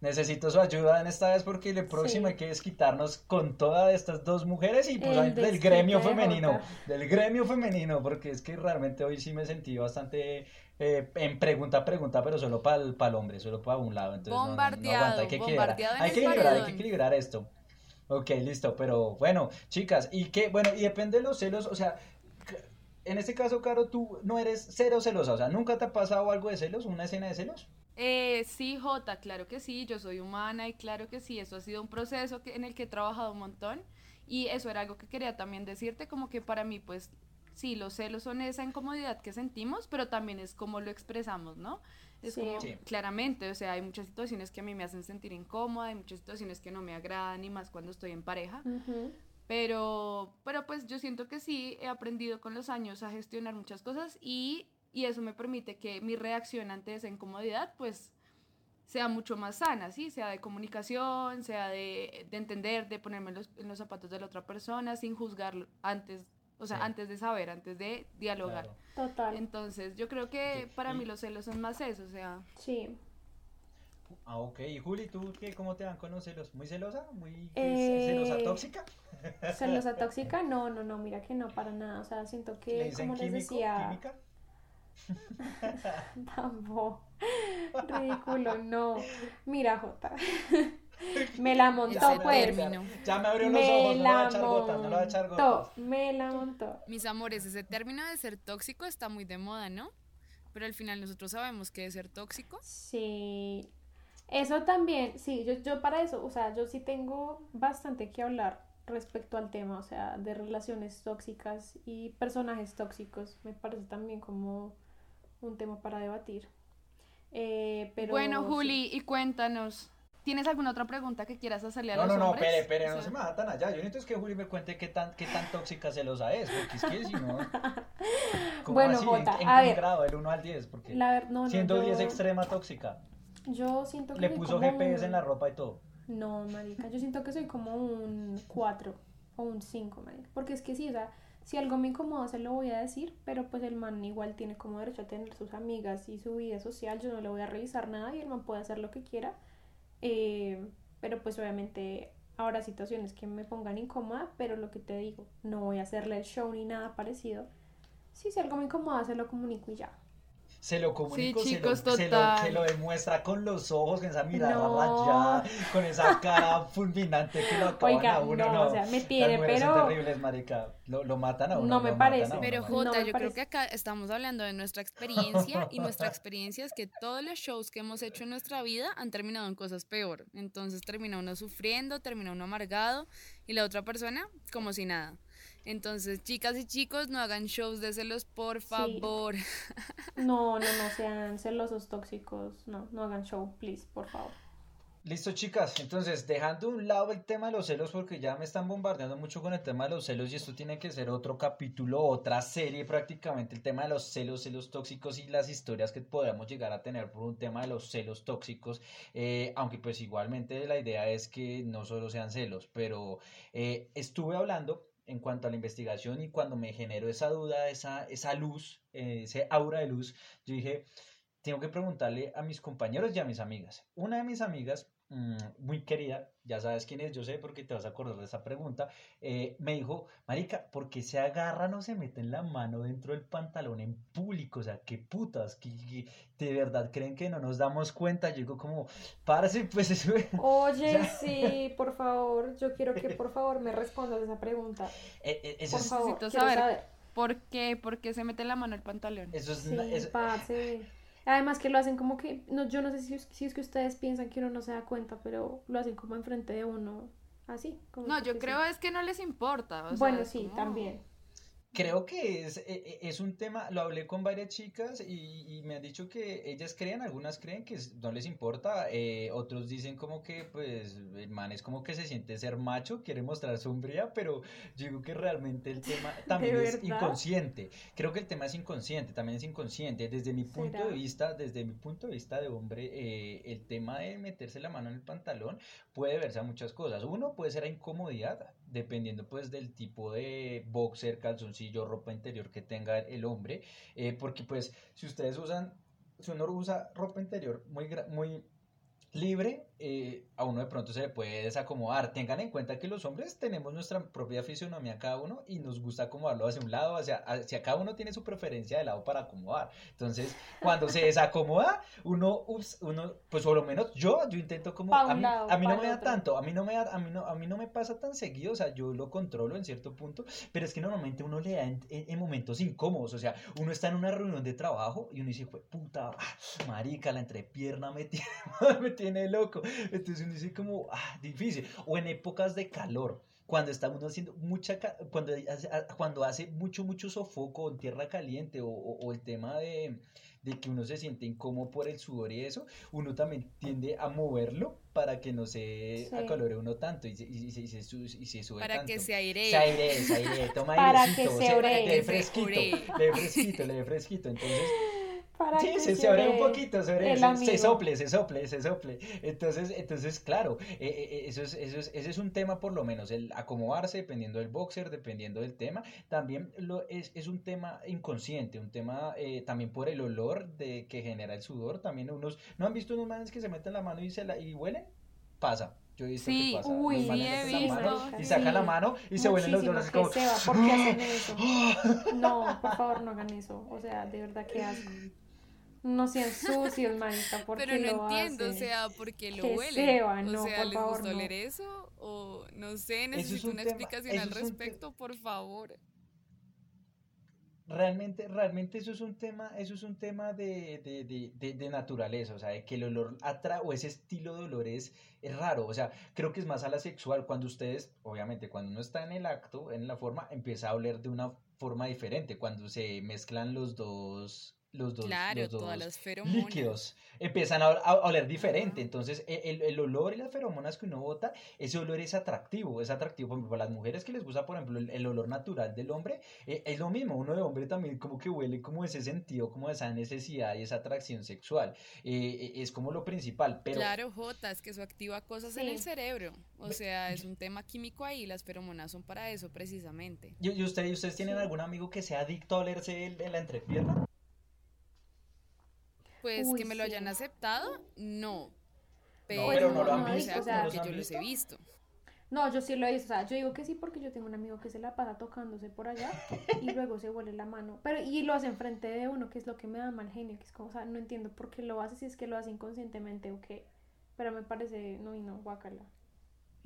[SPEAKER 1] necesito su ayuda en esta vez porque el próximo hay que desquitarnos con todas estas dos mujeres y pues del gremio femenino, del gremio femenino, porque es que realmente hoy sí me sentí bastante eh, en pregunta a pregunta, pero solo para el, para el hombre, solo para un lado. Entonces,
[SPEAKER 3] bombardeado, hay que equilibrar,
[SPEAKER 1] hay que equilibrar, hay que equilibrar esto. Ok, listo, pero bueno, chicas, y que, bueno, y depende de los celos, o sea, en este caso, Caro, tú no eres cero celosa, o sea, ¿nunca te ha pasado algo de celos, una escena de celos?
[SPEAKER 3] Eh, sí, Jota, claro que sí, yo soy humana y claro que sí, eso ha sido un proceso que, en el que he trabajado un montón y eso era algo que quería también decirte, como que para mí pues sí, los celos son esa incomodidad que sentimos, pero también es como lo expresamos, ¿no? Es como, claramente, o sea, hay muchas situaciones que a mí me hacen sentir incómoda, hay muchas situaciones que no me agradan y más cuando estoy en pareja. Pero, pero pues yo siento que sí, he aprendido con los años a gestionar muchas cosas y y eso me permite que mi reacción ante esa incomodidad pues sea mucho más sana, ¿sí? Sea de comunicación, sea de, de entender, de ponerme en los, en los, zapatos de la otra persona sin juzgar antes, o sea, antes de saber, antes de dialogar.
[SPEAKER 2] Total.
[SPEAKER 3] Entonces, yo creo que para mí los celos son más eso, o sea...
[SPEAKER 2] Sí.
[SPEAKER 1] Ah, ok. Y Juli, ¿tú qué, cómo te van con los celos? ¿Muy celosa? ¿Muy
[SPEAKER 2] Eh,
[SPEAKER 1] celosa tóxica?
[SPEAKER 2] ¿Celosa tóxica? No, no, no, mira que no, para nada. O sea, siento
[SPEAKER 1] ¿Le
[SPEAKER 2] que,
[SPEAKER 1] dicen
[SPEAKER 2] como les decía,
[SPEAKER 1] ¿Química?
[SPEAKER 2] tampoco. Ridículo, no. Mira, Jota. Me la montó, pues.
[SPEAKER 3] término.
[SPEAKER 1] Ya me abrió los
[SPEAKER 2] Me
[SPEAKER 1] ojos, no
[SPEAKER 2] la
[SPEAKER 1] echar gotas, no le va a echar
[SPEAKER 2] montó.
[SPEAKER 1] gotas.
[SPEAKER 2] Me la montó.
[SPEAKER 3] Mis amores, ese término de ser tóxico está muy de moda, ¿no? Pero al final nosotros sabemos que es ser tóxico.
[SPEAKER 2] Sí. Eso también, sí, yo, yo para eso, o sea, yo sí tengo bastante que hablar respecto al tema, o sea, de relaciones tóxicas y personajes tóxicos. Me parece también como un tema para debatir. Eh, pero
[SPEAKER 3] bueno,
[SPEAKER 2] sí.
[SPEAKER 3] Juli, y cuéntanos. ¿Tienes alguna otra pregunta que quieras hacerle a
[SPEAKER 1] No,
[SPEAKER 3] los
[SPEAKER 1] no, no,
[SPEAKER 3] hombres?
[SPEAKER 1] espere, espere,
[SPEAKER 3] O
[SPEAKER 1] no se me va tan allá. Yo necesito es que Juli me cuente qué tan, qué tan tóxica celosa es, porque es que si no... ¿cómo
[SPEAKER 2] Bueno,
[SPEAKER 1] así?
[SPEAKER 2] Jota,
[SPEAKER 1] ¿En, en
[SPEAKER 2] a
[SPEAKER 1] qué
[SPEAKER 2] ver.
[SPEAKER 1] grado? ¿Del 1 al 10? Porque
[SPEAKER 2] La ver- no, no,
[SPEAKER 1] siendo
[SPEAKER 2] yo-
[SPEAKER 1] 10 extrema tóxica.
[SPEAKER 2] Yo siento que
[SPEAKER 1] Le
[SPEAKER 2] soy
[SPEAKER 1] puso
[SPEAKER 2] como
[SPEAKER 1] GPS en la ropa y todo.
[SPEAKER 2] No, marica, yo siento que soy como un 4 o un 5, marica. Porque es que sí, o sea, si algo me incomoda se lo voy a decir, pero pues el man igual tiene como derecho a tener sus amigas y su vida social, yo no le voy a revisar nada y el man puede hacer lo que quiera. Eh, pero pues obviamente habrá situaciones que me pongan incómoda, pero lo que te digo, no voy a hacerle el show ni nada parecido. Sí, si algo me incomoda se lo comunico y ya.
[SPEAKER 1] Se lo comunico,
[SPEAKER 3] Sí,
[SPEAKER 1] se, lo, se, lo,
[SPEAKER 3] total.
[SPEAKER 1] se lo demuestra con los ojos, con esa mirada
[SPEAKER 2] No.
[SPEAKER 1] rayada, con esa cara fulminante que lo acaban
[SPEAKER 2] Oiga,
[SPEAKER 1] a uno.
[SPEAKER 2] no,
[SPEAKER 1] No,
[SPEAKER 2] o sea, me
[SPEAKER 1] Las
[SPEAKER 2] tiene,
[SPEAKER 1] mujeres
[SPEAKER 2] pero-
[SPEAKER 1] son terribles, marica. Lo, lo matan a uno.
[SPEAKER 2] No me
[SPEAKER 1] lo matan
[SPEAKER 2] parece.
[SPEAKER 1] uno,
[SPEAKER 3] Pero Jota, yo
[SPEAKER 2] parece.
[SPEAKER 3] creo que acá estamos hablando de nuestra experiencia y nuestra experiencia es que todos los shows que hemos hecho en nuestra vida han terminado en cosas peor. Entonces termina uno sufriendo, termina uno amargado y la otra persona como si nada. Entonces, chicas y chicos, no hagan shows de celos, por favor.
[SPEAKER 2] No, no, no sean celosos tóxicos, no, no hagan show, please, por favor.
[SPEAKER 1] Listo, chicas. Entonces, dejando a un lado el tema de los celos, porque ya me están bombardeando mucho con el tema de los celos, y esto tiene que ser otro capítulo, otra serie prácticamente, el tema de los celos, celos tóxicos y las historias que podamos llegar a tener por un tema de los celos tóxicos. Eh, aunque pues igualmente la idea es que no solo sean celos, pero eh, estuve hablando en cuanto a la investigación y cuando me generó esa duda, esa, esa luz, eh, ese aura de luz, yo dije, tengo que preguntarle a mis compañeros y a mis amigas. Una de mis amigas, mm, muy querida, ya sabes quién es, yo sé porque te vas a acordar de esa pregunta, eh, me dijo, Marica, ¿por qué se agarran o se meten la mano dentro del pantalón en público? O sea, qué putas, que, de verdad creen que no nos damos cuenta. Yo digo como, parce, pues eso...
[SPEAKER 2] Oye,
[SPEAKER 1] Ya.
[SPEAKER 2] sí, por favor, yo quiero que por favor me respondas esa pregunta.
[SPEAKER 1] eh, eh, eso
[SPEAKER 2] Por
[SPEAKER 1] es,
[SPEAKER 2] favor,
[SPEAKER 3] Necesito
[SPEAKER 2] quiero
[SPEAKER 3] saber.
[SPEAKER 2] saber.
[SPEAKER 3] ¿Por qué? ¿Por qué se mete la mano al pantalón?
[SPEAKER 1] eso es,
[SPEAKER 2] Sí,
[SPEAKER 1] eso-
[SPEAKER 2] parce. Además que lo hacen como que, no, yo no sé si, es- si es que ustedes piensan que uno no se da cuenta, pero lo hacen como enfrente de uno, así. como
[SPEAKER 3] No, yo creo es que no les importa. o
[SPEAKER 2] Bueno, sí,
[SPEAKER 3] como-
[SPEAKER 2] también.
[SPEAKER 1] Creo que es, e- e- es un tema, lo hablé con varias chicas y, y me han dicho que ellas creen, algunas creen que no les importa, eh, otros dicen como que pues el man es como que se siente ser macho, quiere mostrar sombría, pero yo digo que realmente el tema también es
[SPEAKER 2] verdad?
[SPEAKER 1] inconsciente. Creo que el tema es inconsciente, también es inconsciente. Desde mi punto
[SPEAKER 2] ¿Será?
[SPEAKER 1] de vista, desde mi punto de vista de hombre, eh, el tema de meterse la mano en el pantalón puede verse a muchas cosas. Uno puede ser a incomodidad, dependiendo pues del tipo de boxer, calzoncillo, ropa interior que tenga el hombre, eh, porque pues si ustedes usan, si uno usa ropa interior muy, muy libre, eh, a uno de pronto se le puede desacomodar. Tengan en cuenta que los hombres tenemos nuestra propia fisionomía cada uno y nos gusta acomodarlo hacia un lado, hacia, hacia cada uno tiene su preferencia de lado para acomodar. Entonces, cuando se desacomoda, uno, ups, uno, pues por lo menos yo, yo intento como, a mí,
[SPEAKER 2] lado,
[SPEAKER 1] a mí
[SPEAKER 2] pa'
[SPEAKER 1] no me da
[SPEAKER 2] otro.
[SPEAKER 1] tanto, a mí no me da, a mí no, a mí no me pasa tan seguido, o sea, yo lo controlo en cierto punto, pero es que normalmente uno le da en, en- en momentos incómodos, o sea, uno está en una reunión de trabajo y uno dice, "Jue puta, marica, la entrepierna me tiene, me tiene loco, entonces uno dice como, ah, difícil, o en épocas de calor. Cuando está uno haciendo mucha, cuando hace, a- cuando hace mucho, mucho sofoco en tierra caliente o, o- o el tema de, de que uno se siente incómodo por el sudor y eso, uno también tiende a moverlo para que no se
[SPEAKER 2] Sí.
[SPEAKER 1] acalore uno tanto y se, y se- y se y se sube
[SPEAKER 3] Para
[SPEAKER 1] tanto.
[SPEAKER 3] que se airee.
[SPEAKER 1] Se airee, se airee, toma
[SPEAKER 2] Para
[SPEAKER 1] airecito,
[SPEAKER 2] que se
[SPEAKER 1] le
[SPEAKER 2] oree.
[SPEAKER 1] dé
[SPEAKER 3] Se
[SPEAKER 1] fresquito, le dé fresquito, le dé fresquito. Entonces,
[SPEAKER 2] Para
[SPEAKER 1] Sí,
[SPEAKER 2] que
[SPEAKER 1] se, se abre un poquito, se, abre- se- se sople, se sople, se sople. Entonces, entonces claro, eh, eh, eh, eso es, eso es, ese es un tema por lo menos, el acomodarse dependiendo del boxer, dependiendo del tema. También lo, es, es un tema inconsciente, un tema eh, también por el olor de, que genera el sudor. También unos, ¿no han visto unos manes que se meten la mano y, se la, y huelen? Pasa. Yo he visto
[SPEAKER 3] Sí,
[SPEAKER 1] que pasa.
[SPEAKER 2] uy,
[SPEAKER 3] sí, he
[SPEAKER 1] mano
[SPEAKER 2] visto,
[SPEAKER 1] y
[SPEAKER 2] sí.
[SPEAKER 1] sacan la mano y se huelen los
[SPEAKER 2] que
[SPEAKER 1] como...
[SPEAKER 2] se va, ¿por qué hacen eso? No, por favor, no hagan eso. O sea, de verdad, qué asco. No sean sucios, marica, ¿por
[SPEAKER 3] Pero
[SPEAKER 2] qué
[SPEAKER 3] no
[SPEAKER 2] lo
[SPEAKER 3] entiendo, o sea, ¿por qué lo
[SPEAKER 2] Que
[SPEAKER 3] huelen?
[SPEAKER 2] seba,
[SPEAKER 3] o
[SPEAKER 2] no,
[SPEAKER 3] sea,
[SPEAKER 2] por
[SPEAKER 3] ¿les
[SPEAKER 2] favor,
[SPEAKER 3] gusta
[SPEAKER 2] no.
[SPEAKER 3] oler eso? O no sé,
[SPEAKER 1] es
[SPEAKER 3] necesito
[SPEAKER 1] un
[SPEAKER 3] una
[SPEAKER 1] tema,
[SPEAKER 3] explicación al respecto, por favor.
[SPEAKER 1] Realmente, realmente eso es un tema, eso es un tema de, de, de, de, de naturaleza, o sea, de que el olor atrae o ese estilo de olor es, es raro, o sea, creo que es más a la sexual, cuando ustedes, obviamente, cuando uno está en el acto, en la forma, empieza a oler de una forma diferente, cuando se mezclan los dos, los dos,
[SPEAKER 3] Claro,
[SPEAKER 1] los
[SPEAKER 3] todas
[SPEAKER 1] dos
[SPEAKER 3] las feromonas.
[SPEAKER 1] líquidos, empiezan a, a oler diferente, entonces e- el, el olor y las feromonas que uno bota, ese olor es atractivo, es atractivo, por ejemplo, para las mujeres que les gusta, por ejemplo, el, el olor natural del hombre, eh, es lo mismo, uno de hombre también como que huele como ese sentido, como esa necesidad y esa atracción sexual, eh, eh, es como lo principal, pero
[SPEAKER 3] Claro, Jota, es que eso activa cosas en
[SPEAKER 2] Sí.
[SPEAKER 3] el cerebro. O sea, es un tema químico ahí, las feromonas son para eso precisamente.
[SPEAKER 1] ¿y, y ustedes, ustedes tienen
[SPEAKER 2] Sí.
[SPEAKER 1] algún amigo que sea adicto a olerse en la entrepierna?
[SPEAKER 3] Pues
[SPEAKER 2] Uy,
[SPEAKER 3] que me lo
[SPEAKER 2] sí.
[SPEAKER 3] hayan aceptado, no.
[SPEAKER 1] No, pero no lo han
[SPEAKER 2] visto, o sea,
[SPEAKER 3] como
[SPEAKER 1] ¿los
[SPEAKER 3] que yo los he
[SPEAKER 1] visto?
[SPEAKER 3] visto.
[SPEAKER 2] No, yo sí lo he visto, o sea, yo digo que sí porque yo tengo un amigo que se la pasa tocándose por allá y luego se huele la mano, pero y lo hace enfrente de uno, que es lo que me da mal genio, que es como, o sea, no entiendo por qué lo hace, si es que lo hace inconscientemente o qué, pero me parece, no, y no, guácala.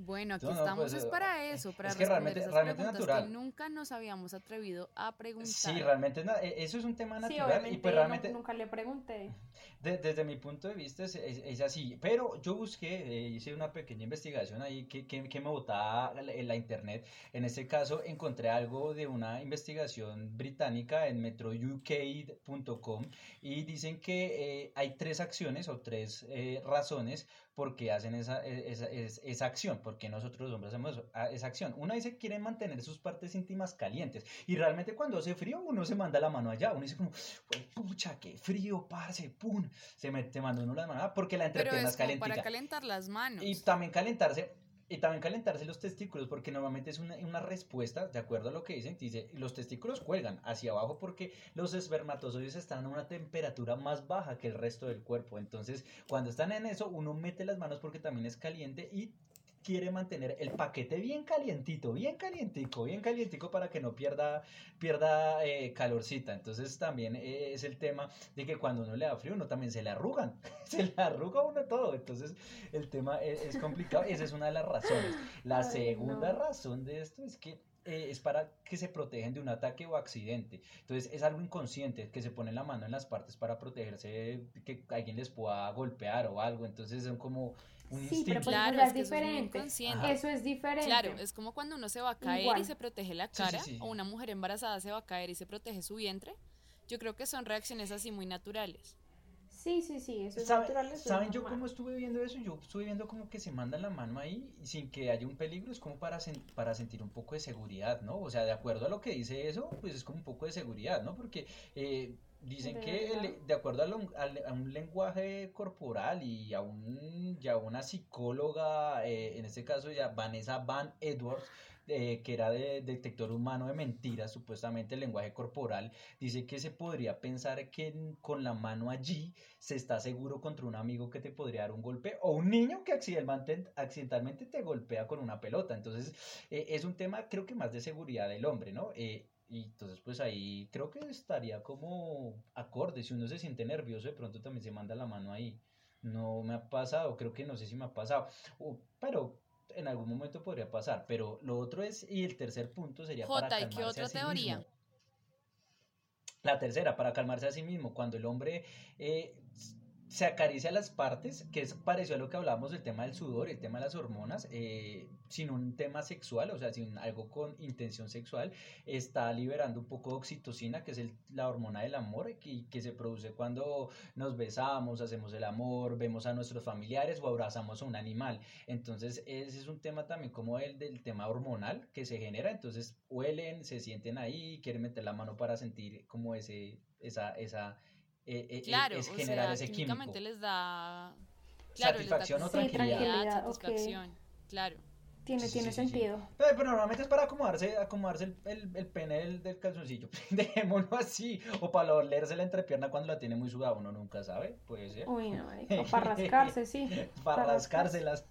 [SPEAKER 3] Bueno, aquí
[SPEAKER 1] No, no,
[SPEAKER 3] estamos
[SPEAKER 1] pues,
[SPEAKER 3] es
[SPEAKER 1] eh,
[SPEAKER 3] para eso, para
[SPEAKER 1] es que
[SPEAKER 3] responder
[SPEAKER 1] realmente-
[SPEAKER 3] esas
[SPEAKER 1] realmente
[SPEAKER 3] preguntas
[SPEAKER 1] natural.
[SPEAKER 3] que nunca nos habíamos atrevido a preguntar.
[SPEAKER 1] Sí, realmente eh, eso es un tema
[SPEAKER 2] Sí,
[SPEAKER 1] natural
[SPEAKER 2] obviamente,
[SPEAKER 1] y pues
[SPEAKER 2] no-
[SPEAKER 1] realmente
[SPEAKER 2] nunca le pregunté.
[SPEAKER 1] De- desde mi punto de vista es, es- es así, pero yo busqué, eh, hice una pequeña investigación ahí que, que, que me botaba la- en la internet. En este caso encontré algo de una investigación británica en metrouk.com y dicen que eh, hay tres acciones o tres eh, razones por qué hacen esa, e- esa, es- esa acción, porque nosotros los hombres hacemos eso- a- esa acción. Una dice que quieren mantener sus partes íntimas calientes y realmente cuando hace frío uno se manda la mano allá, uno dice como, "Jue pucha, qué frío, parce, pum, se, me, se manda uno la mano ah, porque la entrepierna
[SPEAKER 3] es como para
[SPEAKER 1] calentica.
[SPEAKER 3] calentar las manos.
[SPEAKER 1] Y también calentarse, y también calentarse los testículos, porque normalmente es una, una respuesta, de acuerdo a lo que dicen, dice, los testículos cuelgan hacia abajo porque los espermatozoides están a una temperatura más baja que el resto del cuerpo. Entonces, cuando están en eso, uno mete las manos porque también es caliente y quiere mantener el paquete bien calientito, bien calientico, bien calientico para que no pierda, pierda eh, calorcita. Entonces también eh, es el tema de que cuando uno le da frío, uno también se le arrugan, se le arruga uno todo. Entonces el tema es, es complicado, esa es una de las razones. La
[SPEAKER 2] Ay,
[SPEAKER 1] segunda
[SPEAKER 2] no.
[SPEAKER 1] razón de esto es que eh, es para que se protegen de un ataque o accidente. Entonces es algo inconsciente, que se pone la mano en las partes para protegerse de que alguien les pueda golpear o algo. Entonces son como un
[SPEAKER 2] Sí, pero
[SPEAKER 1] instinto.
[SPEAKER 2] pues
[SPEAKER 3] Claro, es
[SPEAKER 2] es
[SPEAKER 3] que eso es muy
[SPEAKER 2] diferente. Eso es diferente.
[SPEAKER 3] Claro, es como cuando uno se va a caer y
[SPEAKER 2] Igual.
[SPEAKER 3] se protege la
[SPEAKER 1] Sí, sí,
[SPEAKER 3] cara,
[SPEAKER 1] sí.
[SPEAKER 3] o una mujer embarazada se va a caer y se protege su vientre. Yo creo que son reacciones así muy naturales.
[SPEAKER 2] Sí, sí, sí, eso es
[SPEAKER 1] ¿Sabe-
[SPEAKER 2] natural. eso es
[SPEAKER 1] ¿Saben yo
[SPEAKER 2] normal.
[SPEAKER 1] cómo estuve viendo eso? Yo estuve viendo como que se mandan la mano ahí sin que haya un peligro, es como para, sen- para sentir un poco de seguridad, ¿no? O sea, de acuerdo a lo que dice eso, pues es como un poco de seguridad, ¿no? Porque eh, dicen
[SPEAKER 2] De
[SPEAKER 1] que de acuerdo a, lo- a un lenguaje corporal y a, un, y a una psicóloga, eh, en este caso ya Vanessa Van Edwards, eh, que era de detector humano de mentiras, supuestamente el lenguaje corporal, dice que se podría pensar que con la mano allí se está seguro contra un amigo que te podría dar un golpe o un niño que accidentalmente, accidentalmente te golpea con una pelota. Entonces, eh, es un tema creo que más de seguridad del hombre, ¿no? Y entonces, pues ahí creo que estaría como acorde. Si uno se siente nervioso, de pronto también se manda la mano ahí. No me ha pasado, creo que no sé si me ha pasado. Pero en algún momento podría pasar. Pero lo otro es, y el tercer punto sería para
[SPEAKER 3] Jota, ¿y qué otra
[SPEAKER 1] sí
[SPEAKER 3] teoría?
[SPEAKER 1] mismo. La tercera, para calmarse a sí mismo, cuando el hombre eh, se acaricia las partes, que es parecido a lo que hablábamos del tema del sudor el tema de las hormonas, eh, sin un tema sexual, o sea, sin algo con intención sexual, está liberando un poco de oxitocina, que es la hormona del amor, y que se produce cuando nos besamos, hacemos el amor, vemos a nuestros familiares o abrazamos a un animal. Entonces, ese es un tema también como el del tema hormonal que se genera. Entonces, huelen, se sienten ahí, quieren meter la mano para sentir como ese, esa, esa, eh, eh,
[SPEAKER 3] Claro,
[SPEAKER 1] es
[SPEAKER 3] o
[SPEAKER 1] generar
[SPEAKER 3] sea,
[SPEAKER 1] ese químico.
[SPEAKER 3] les da claro, les da
[SPEAKER 1] Satisfacción o tranquilidad.
[SPEAKER 2] tranquilidad, ok.
[SPEAKER 3] satisfacción, claro.
[SPEAKER 2] Tiene,
[SPEAKER 1] Sí,
[SPEAKER 2] tiene
[SPEAKER 1] sí, sí, sí.
[SPEAKER 2] sentido.
[SPEAKER 1] Pero, pero normalmente es para acomodarse, acomodarse el, el, el pene del, del calzoncillo. Dejémoslo así. O para olerse la entrepierna cuando la tiene muy sudada. Uno nunca sabe. Puede ser.
[SPEAKER 2] Uy, no, para rascarse, sí.
[SPEAKER 1] para rascárselas.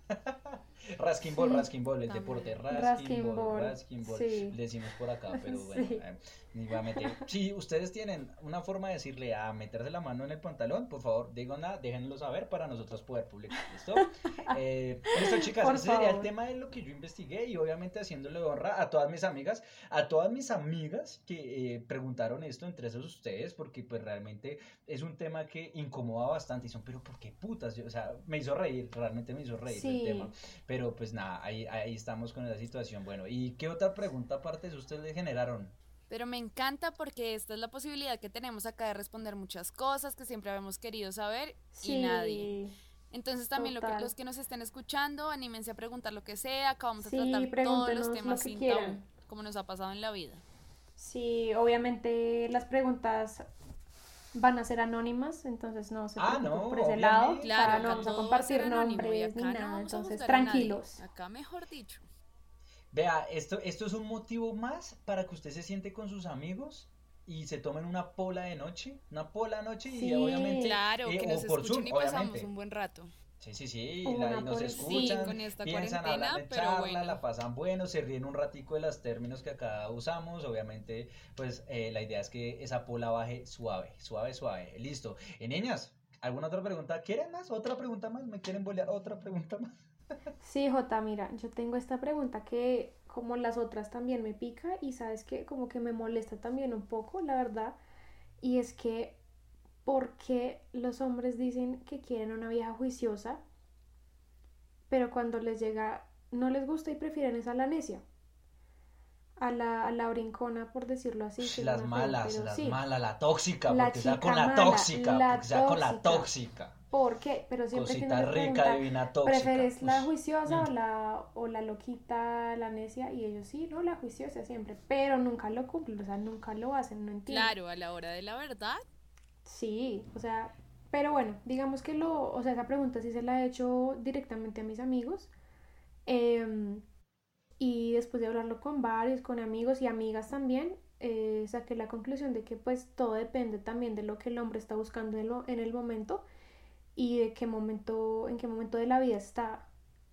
[SPEAKER 1] Rasking ball,
[SPEAKER 2] Sí.
[SPEAKER 1] rasking ball, el
[SPEAKER 3] También.
[SPEAKER 1] deporte.
[SPEAKER 2] Rasking
[SPEAKER 1] Rasking ball,
[SPEAKER 2] ball,
[SPEAKER 1] rasking ball.
[SPEAKER 2] sí.
[SPEAKER 1] Le decimos por acá, pero bueno.
[SPEAKER 2] Sí.
[SPEAKER 1] eh, a meter. Si ustedes tienen una forma de decirle a meterse la mano en el pantalón, por favor, díganla, déjenlo saber para nosotros poder publicar. ¿Listo? Eh, listo, chicas,
[SPEAKER 2] Por
[SPEAKER 1] ese sería el
[SPEAKER 2] favor.
[SPEAKER 1] tema de lo que yo investigué y obviamente haciéndole honra a todas mis amigas, a todas mis amigas que eh, preguntaron esto, entre esos ustedes, porque pues realmente es un tema que incomoda bastante y son, pero ¿por qué putas? Yo, o sea, me hizo reír, realmente me hizo reír el
[SPEAKER 2] Sí.
[SPEAKER 1] tema. Pero pues nada, ahí, ahí estamos con esa situación. Bueno, ¿y qué otra pregunta aparte de eso ustedes le generaron?
[SPEAKER 3] Pero me encanta porque esta es la posibilidad que tenemos acá de responder muchas cosas que siempre habíamos querido saber
[SPEAKER 2] Sí.
[SPEAKER 3] y nadie. Entonces también lo que- los que nos estén escuchando, anímense a preguntar lo que sea, acá vamos a
[SPEAKER 2] Sí,
[SPEAKER 3] tratar todos los
[SPEAKER 2] lo
[SPEAKER 3] temas
[SPEAKER 2] que
[SPEAKER 3] sin tabú, como nos ha pasado en la vida.
[SPEAKER 2] Sí, obviamente las preguntas van a ser anónimas, entonces no se
[SPEAKER 1] Ah, no,
[SPEAKER 2] por ese lado.
[SPEAKER 1] obviamente.
[SPEAKER 2] o sea,
[SPEAKER 3] Claro,
[SPEAKER 2] no vamos a
[SPEAKER 3] todo va a
[SPEAKER 2] compartir nombres ni
[SPEAKER 3] no
[SPEAKER 2] nada,
[SPEAKER 3] a
[SPEAKER 2] entonces tranquilos.
[SPEAKER 3] Acá mejor dicho.
[SPEAKER 1] Vea, esto, esto es un motivo más para que usted se siente con sus amigos y se tomen una pola de noche, una pola de noche y obviamente
[SPEAKER 3] Claro,
[SPEAKER 1] eh,
[SPEAKER 3] que
[SPEAKER 1] o
[SPEAKER 3] nos
[SPEAKER 1] por
[SPEAKER 3] escuchen
[SPEAKER 1] Zoom,
[SPEAKER 3] y pasamos
[SPEAKER 1] obviamente.
[SPEAKER 3] un buen rato.
[SPEAKER 1] Sí, sí, sí, la- y nos escuchan,
[SPEAKER 3] Sí, con esta
[SPEAKER 1] piensan, hablan de
[SPEAKER 3] pero
[SPEAKER 1] charla,
[SPEAKER 3] bueno.
[SPEAKER 1] la pasan bueno, se ríen un ratico de los términos que acá usamos, obviamente, pues eh, la idea es que esa pola baje suave, suave, suave, listo. Y niñas, ¿alguna otra pregunta? ¿Quieren más? ¿Otra pregunta más? ¿Me quieren bolear otra pregunta más?
[SPEAKER 2] Sí, Jota, mira, yo tengo esta pregunta que como las otras también me pica y sabes que como que me molesta también un poco, la verdad, y es que ¿por qué los hombres dicen que quieren una vieja juiciosa, pero cuando les llega no les gusta y prefieren esa la necia? A la, a la brincona, por decirlo así.
[SPEAKER 1] Las
[SPEAKER 2] feo,
[SPEAKER 1] malas,
[SPEAKER 2] pero
[SPEAKER 1] las
[SPEAKER 2] sí.
[SPEAKER 1] malas, la tóxica,
[SPEAKER 2] La
[SPEAKER 1] porque sea con la
[SPEAKER 2] mala,
[SPEAKER 1] tóxica,
[SPEAKER 2] la
[SPEAKER 1] porque sea con la
[SPEAKER 2] tóxica. ¿Por qué? Pero siempre
[SPEAKER 1] Cosita rica,
[SPEAKER 2] pregunta,
[SPEAKER 1] divina, tóxica.
[SPEAKER 2] ¿Prefieres la juiciosa o
[SPEAKER 1] Mm.
[SPEAKER 2] la, o la loquita, la necia? Y ellos sí, no, la juiciosa siempre, pero nunca lo cumplen, o sea, nunca lo hacen, no entiendo.
[SPEAKER 3] Claro, a la hora de la verdad.
[SPEAKER 2] Sí, o sea, pero bueno, digamos que lo, o sea, esa pregunta sí se la he hecho directamente a mis amigos. em, y después de hablarlo con varios, con amigos y amigas también, eh, saqué la conclusión de que pues todo depende también de lo que el hombre está buscando en, lo- en el momento y de qué momento, en qué momento de la vida está.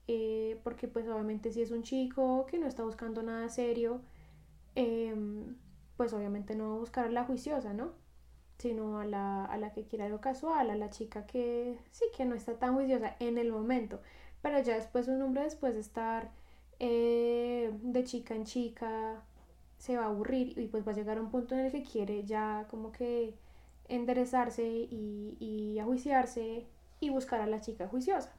[SPEAKER 2] Eh, porque pues obviamente si es un chico que no está buscando nada serio, em, pues obviamente no va a buscar la juiciosa, ¿no? Sino a la, a la que quiere algo casual, a la chica que sí, que no está tan juiciosa en el momento. Pero ya después un hombre después de estar eh, de chica en chica se va a aburrir y pues va a llegar a un punto en el que quiere ya como que enderezarse y, y ajuiciarse y buscar a la chica juiciosa.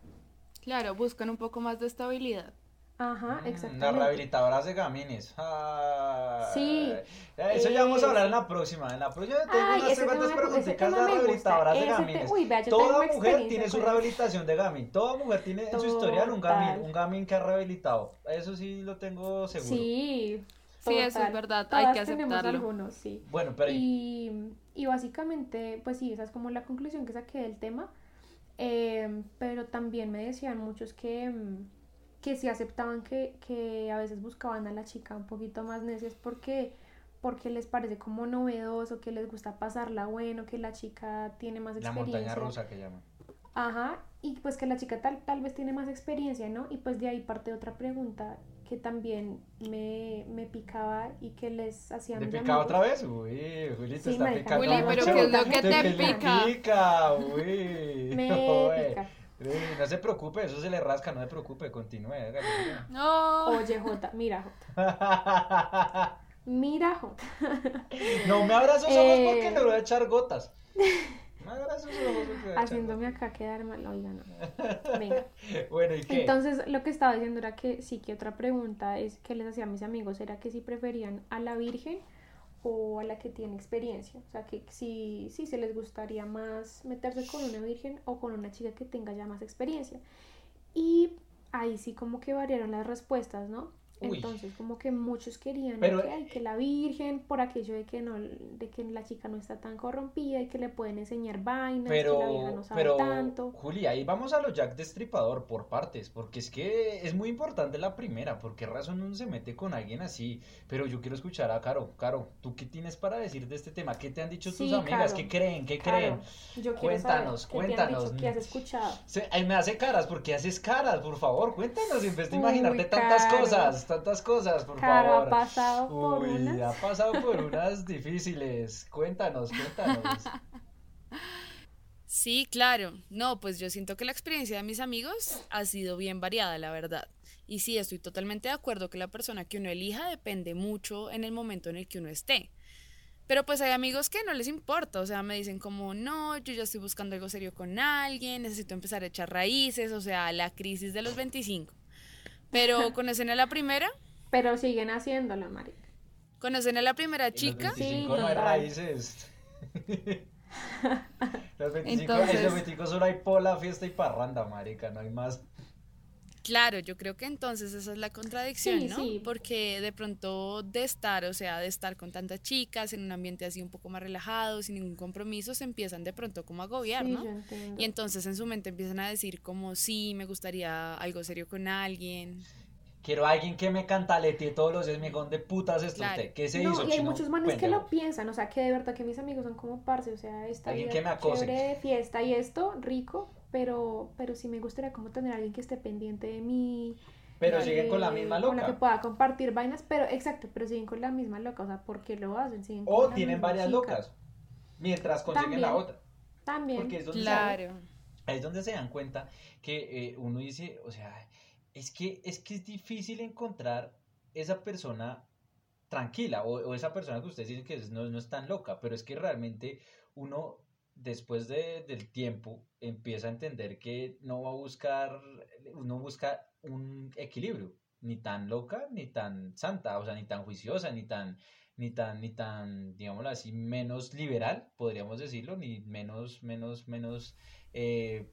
[SPEAKER 3] Claro, buscan un poco más de estabilidad.
[SPEAKER 2] Ajá,
[SPEAKER 1] Mm, Las
[SPEAKER 2] exactamente.
[SPEAKER 1] rehabilitadoras de gamines. Ay.
[SPEAKER 2] Sí,
[SPEAKER 1] Eh, Eso ya vamos a hablar en la próxima. En la próxima tengo
[SPEAKER 2] Ay,
[SPEAKER 1] unas cuantas preguntitas de rehabilitadoras de
[SPEAKER 2] ese te-
[SPEAKER 1] gamines.
[SPEAKER 2] uy, vea,
[SPEAKER 1] Toda mujer tiene su
[SPEAKER 2] eso.
[SPEAKER 1] rehabilitación de gamin. Toda mujer tiene en su historial un gamin,
[SPEAKER 2] Total.
[SPEAKER 1] un gamin que ha rehabilitado. Eso sí lo tengo seguro.
[SPEAKER 2] Sí,
[SPEAKER 3] Sí, eso es
[SPEAKER 2] total.
[SPEAKER 3] verdad, hay que aceptarlo.
[SPEAKER 2] algunos, sí.
[SPEAKER 1] Bueno, pero
[SPEAKER 2] Y, y básicamente, pues sí, esa es como la conclusión que saqué del tema. Eh, pero también me decían muchos que, mm, que sí aceptaban que, que a veces buscaban a la chica un poquito más necias porque, porque les parece como novedoso, que les gusta pasarla bueno, que la chica tiene más
[SPEAKER 1] la
[SPEAKER 2] experiencia.
[SPEAKER 1] montaña rusa que llaman.
[SPEAKER 2] Ajá, y pues que la chica tal, tal vez tiene más experiencia, ¿no? Y pues de ahí parte otra pregunta que también me, me picaba y que les hacía a
[SPEAKER 1] ¿Te
[SPEAKER 2] mis
[SPEAKER 1] pica otra vez? Uy, Juli, te
[SPEAKER 2] Sí,
[SPEAKER 1] está picando
[SPEAKER 3] Juli, pero
[SPEAKER 1] mucho.
[SPEAKER 3] ¿qué es lo que
[SPEAKER 2] te
[SPEAKER 1] ¿Qué
[SPEAKER 3] pica?
[SPEAKER 1] pica? Uy.
[SPEAKER 2] Me
[SPEAKER 1] Uy.
[SPEAKER 2] pica.
[SPEAKER 1] No se preocupe, eso se le rasca, no se preocupe, continúe. hágale.
[SPEAKER 3] No.
[SPEAKER 2] Oye, Jota, mira, Jota. Mira, Jota.
[SPEAKER 1] No me abra esos ojos
[SPEAKER 2] Eh.
[SPEAKER 1] porque le voy a echar gotas. No me abra esos ojos porque le voy a echar
[SPEAKER 2] Haciéndome acá quedar mal, oiga, no. Venga.
[SPEAKER 1] gotas. Bueno, ¿y qué?
[SPEAKER 2] Entonces, lo que estaba diciendo era que sí, que otra pregunta es que les hacía a mis amigos era que si preferían a la virgen o a la que tiene experiencia. O sea, que si, si se les gustaría más meterse con una virgen o con una chica que tenga ya más experiencia. Y ahí sí como que variaron las respuestas, ¿no? Entonces, como que muchos querían
[SPEAKER 1] Pero-
[SPEAKER 2] que, ay, que la Virgen, por aquello de que no, de que la chica no está tan corrompida y que le pueden enseñar vainas, que la vieja
[SPEAKER 1] Pero,
[SPEAKER 2] no sabe
[SPEAKER 1] pero,
[SPEAKER 2] tanto.
[SPEAKER 1] Juli, ahí vamos a lo Jack Destripador por partes, porque es que es muy importante la primera, ¿por qué razón uno se mete con alguien así? Pero yo quiero escuchar a Caro. Caro, ¿tú qué tienes para decir de este tema? ¿Qué te han dicho tus amigas?
[SPEAKER 2] Caro,
[SPEAKER 1] ¿Qué creen? ¿Qué creen?
[SPEAKER 2] yo quiero
[SPEAKER 1] Cuéntanos,
[SPEAKER 2] saber, ¿qué te han
[SPEAKER 1] cuéntanos.
[SPEAKER 2] dicho? ¿Qué has escuchado?
[SPEAKER 1] Se- ay, me hace caras, ¿por qué haces caras? Por favor, cuéntanos, en vez de
[SPEAKER 2] Uy,
[SPEAKER 1] imaginarte tantas
[SPEAKER 2] Caro.
[SPEAKER 1] cosas, tantas cosas, por
[SPEAKER 2] Caro,
[SPEAKER 1] favor.
[SPEAKER 2] ha pasado por
[SPEAKER 1] Uy,
[SPEAKER 2] unas.
[SPEAKER 1] ha pasado por unas difíciles. Cuéntanos, cuéntanos.
[SPEAKER 3] Sí, claro. No, pues yo siento que la experiencia de mis amigos ha sido bien variada, la verdad. Y sí, estoy totalmente de acuerdo que la persona que uno elija depende mucho en el momento en el que uno esté. Pero pues hay amigos que no les importa, o sea, me dicen como, no, yo ya estoy buscando algo serio con alguien, necesito empezar a echar raíces, o sea, la crisis de los 25. Pero conocen a la primera,
[SPEAKER 2] Pero siguen haciéndolo, marica.
[SPEAKER 3] conocen a la primera
[SPEAKER 1] En los
[SPEAKER 3] chica.
[SPEAKER 1] 25
[SPEAKER 2] Sí,
[SPEAKER 1] no hay raíces. Los 25, en
[SPEAKER 3] Entonces-
[SPEAKER 1] los 25 solo hay pola, fiesta y parranda, marica, no hay más.
[SPEAKER 3] Claro, yo creo que entonces esa es la contradicción,
[SPEAKER 2] Sí,
[SPEAKER 3] ¿no?
[SPEAKER 2] sí.
[SPEAKER 3] Porque de pronto de estar, o sea, de estar con tantas chicas en un ambiente así un poco más relajado, sin ningún compromiso, se empiezan de pronto como a agobiar,
[SPEAKER 2] Sí,
[SPEAKER 3] ¿no? Y entonces en su mente empiezan a decir como, sí, me gustaría algo serio con alguien.
[SPEAKER 1] Quiero a alguien que me cantaletee todos los días, me ¿dónde putas es
[SPEAKER 3] Claro.
[SPEAKER 1] usted? ¿Qué se
[SPEAKER 2] No,
[SPEAKER 1] hizo,
[SPEAKER 2] y hay
[SPEAKER 1] chino?
[SPEAKER 2] muchos manes que lo piensan, o sea, que de verdad que mis amigos son como parce, o sea, esta
[SPEAKER 1] Alguien
[SPEAKER 2] vida
[SPEAKER 1] que me acose.
[SPEAKER 2] chévere de fiesta y esto, rico, pero, pero sí me gustaría como tener a alguien que esté pendiente de mí,
[SPEAKER 1] Pero
[SPEAKER 2] eh,
[SPEAKER 1] siguen con la misma
[SPEAKER 2] con la que
[SPEAKER 1] loca.
[SPEAKER 2] pueda compartir vainas, pero, exacto, pero siguen con la misma loca, o sea, ¿por qué lo hacen? Siguen con
[SPEAKER 1] O tienen varias
[SPEAKER 2] chica.
[SPEAKER 1] locas. Mientras consiguen la otra.
[SPEAKER 2] También.
[SPEAKER 1] Porque es donde se-
[SPEAKER 3] Claro.
[SPEAKER 1] Ahí es donde se dan cuenta que eh, uno dice, o sea, es que, es que es difícil encontrar esa persona tranquila o, o esa persona que ustedes dicen que es- no, no es tan loca, pero es que realmente uno después de- del tiempo empieza a entender que no va a buscar, uno busca un equilibrio, ni tan loca ni tan santa, o sea, ni tan juiciosa, ni tan, ni tan, ni tan, digámoslo así, menos liberal, podríamos decirlo, ni menos, menos, menos eh,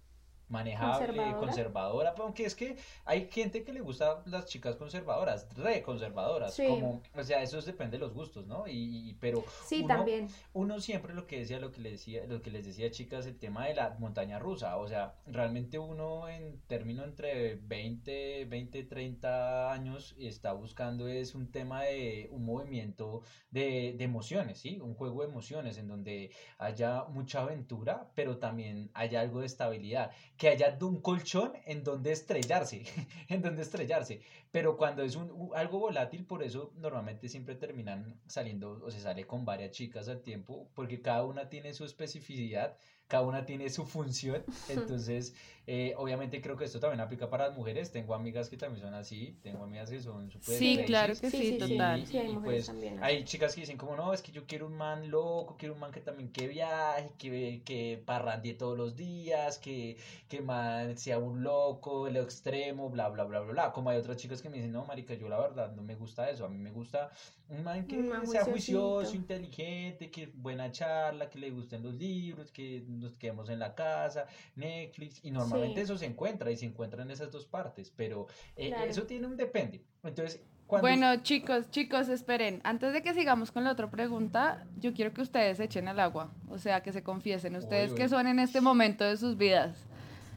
[SPEAKER 1] manejable,
[SPEAKER 2] Conservadora.
[SPEAKER 1] aunque es que hay gente que le gusta las chicas conservadoras, re conservadoras,
[SPEAKER 2] Sí.
[SPEAKER 1] como, o sea, eso es- depende de los gustos, ¿no? Y, y- pero
[SPEAKER 2] Sí,
[SPEAKER 1] uno-
[SPEAKER 2] también.
[SPEAKER 1] uno siempre lo que decía, lo que le decía, lo que les decía chicas, el tema de la montaña rusa, o sea, realmente uno en término entre 20, 20, 30 años está buscando es un tema de un movimiento de, de emociones, ¿sí? Un juego de emociones en donde haya mucha aventura, pero también haya algo de estabilidad, que haya un colchón en donde estrellarse, en donde estrellarse, pero cuando es un, algo volátil, por eso normalmente siempre terminan saliendo o se sale con varias chicas al tiempo, porque cada una tiene su especificidad, cada una tiene su función, entonces eh, obviamente creo que esto también aplica para las mujeres, tengo amigas que también son así, tengo amigas que son súper
[SPEAKER 3] Sí,
[SPEAKER 1] crazy,
[SPEAKER 3] claro que
[SPEAKER 2] Sí,
[SPEAKER 3] sí,
[SPEAKER 2] sí, sí.
[SPEAKER 3] total.
[SPEAKER 2] Sí, hay
[SPEAKER 1] y pues
[SPEAKER 2] también así.
[SPEAKER 1] hay chicas que dicen como no, es que yo quiero un man loco, quiero un man que también que viaje, que, que parrandee todos los días, que, que man sea un loco, el extremo, bla, bla, bla, bla, bla. Como hay otras chicas que me dicen, no, marica, yo la verdad no me gusta eso, a mí me gusta un man que
[SPEAKER 2] Un man
[SPEAKER 1] sea juicioso, inteligente, que buena charla, que le gusten los libros, que nos quedemos en la casa, Netflix, y normalmente
[SPEAKER 2] Sí.
[SPEAKER 1] eso se encuentra y se encuentra en esas dos partes, pero eh,
[SPEAKER 2] Claro.
[SPEAKER 1] eso tiene un depende. Entonces, cuando
[SPEAKER 5] Bueno, chicos, chicos, esperen. Antes de que sigamos con la otra pregunta, yo quiero que ustedes se echen al agua. O sea, que se confiesen. Ustedes que son en este momento de sus vidas.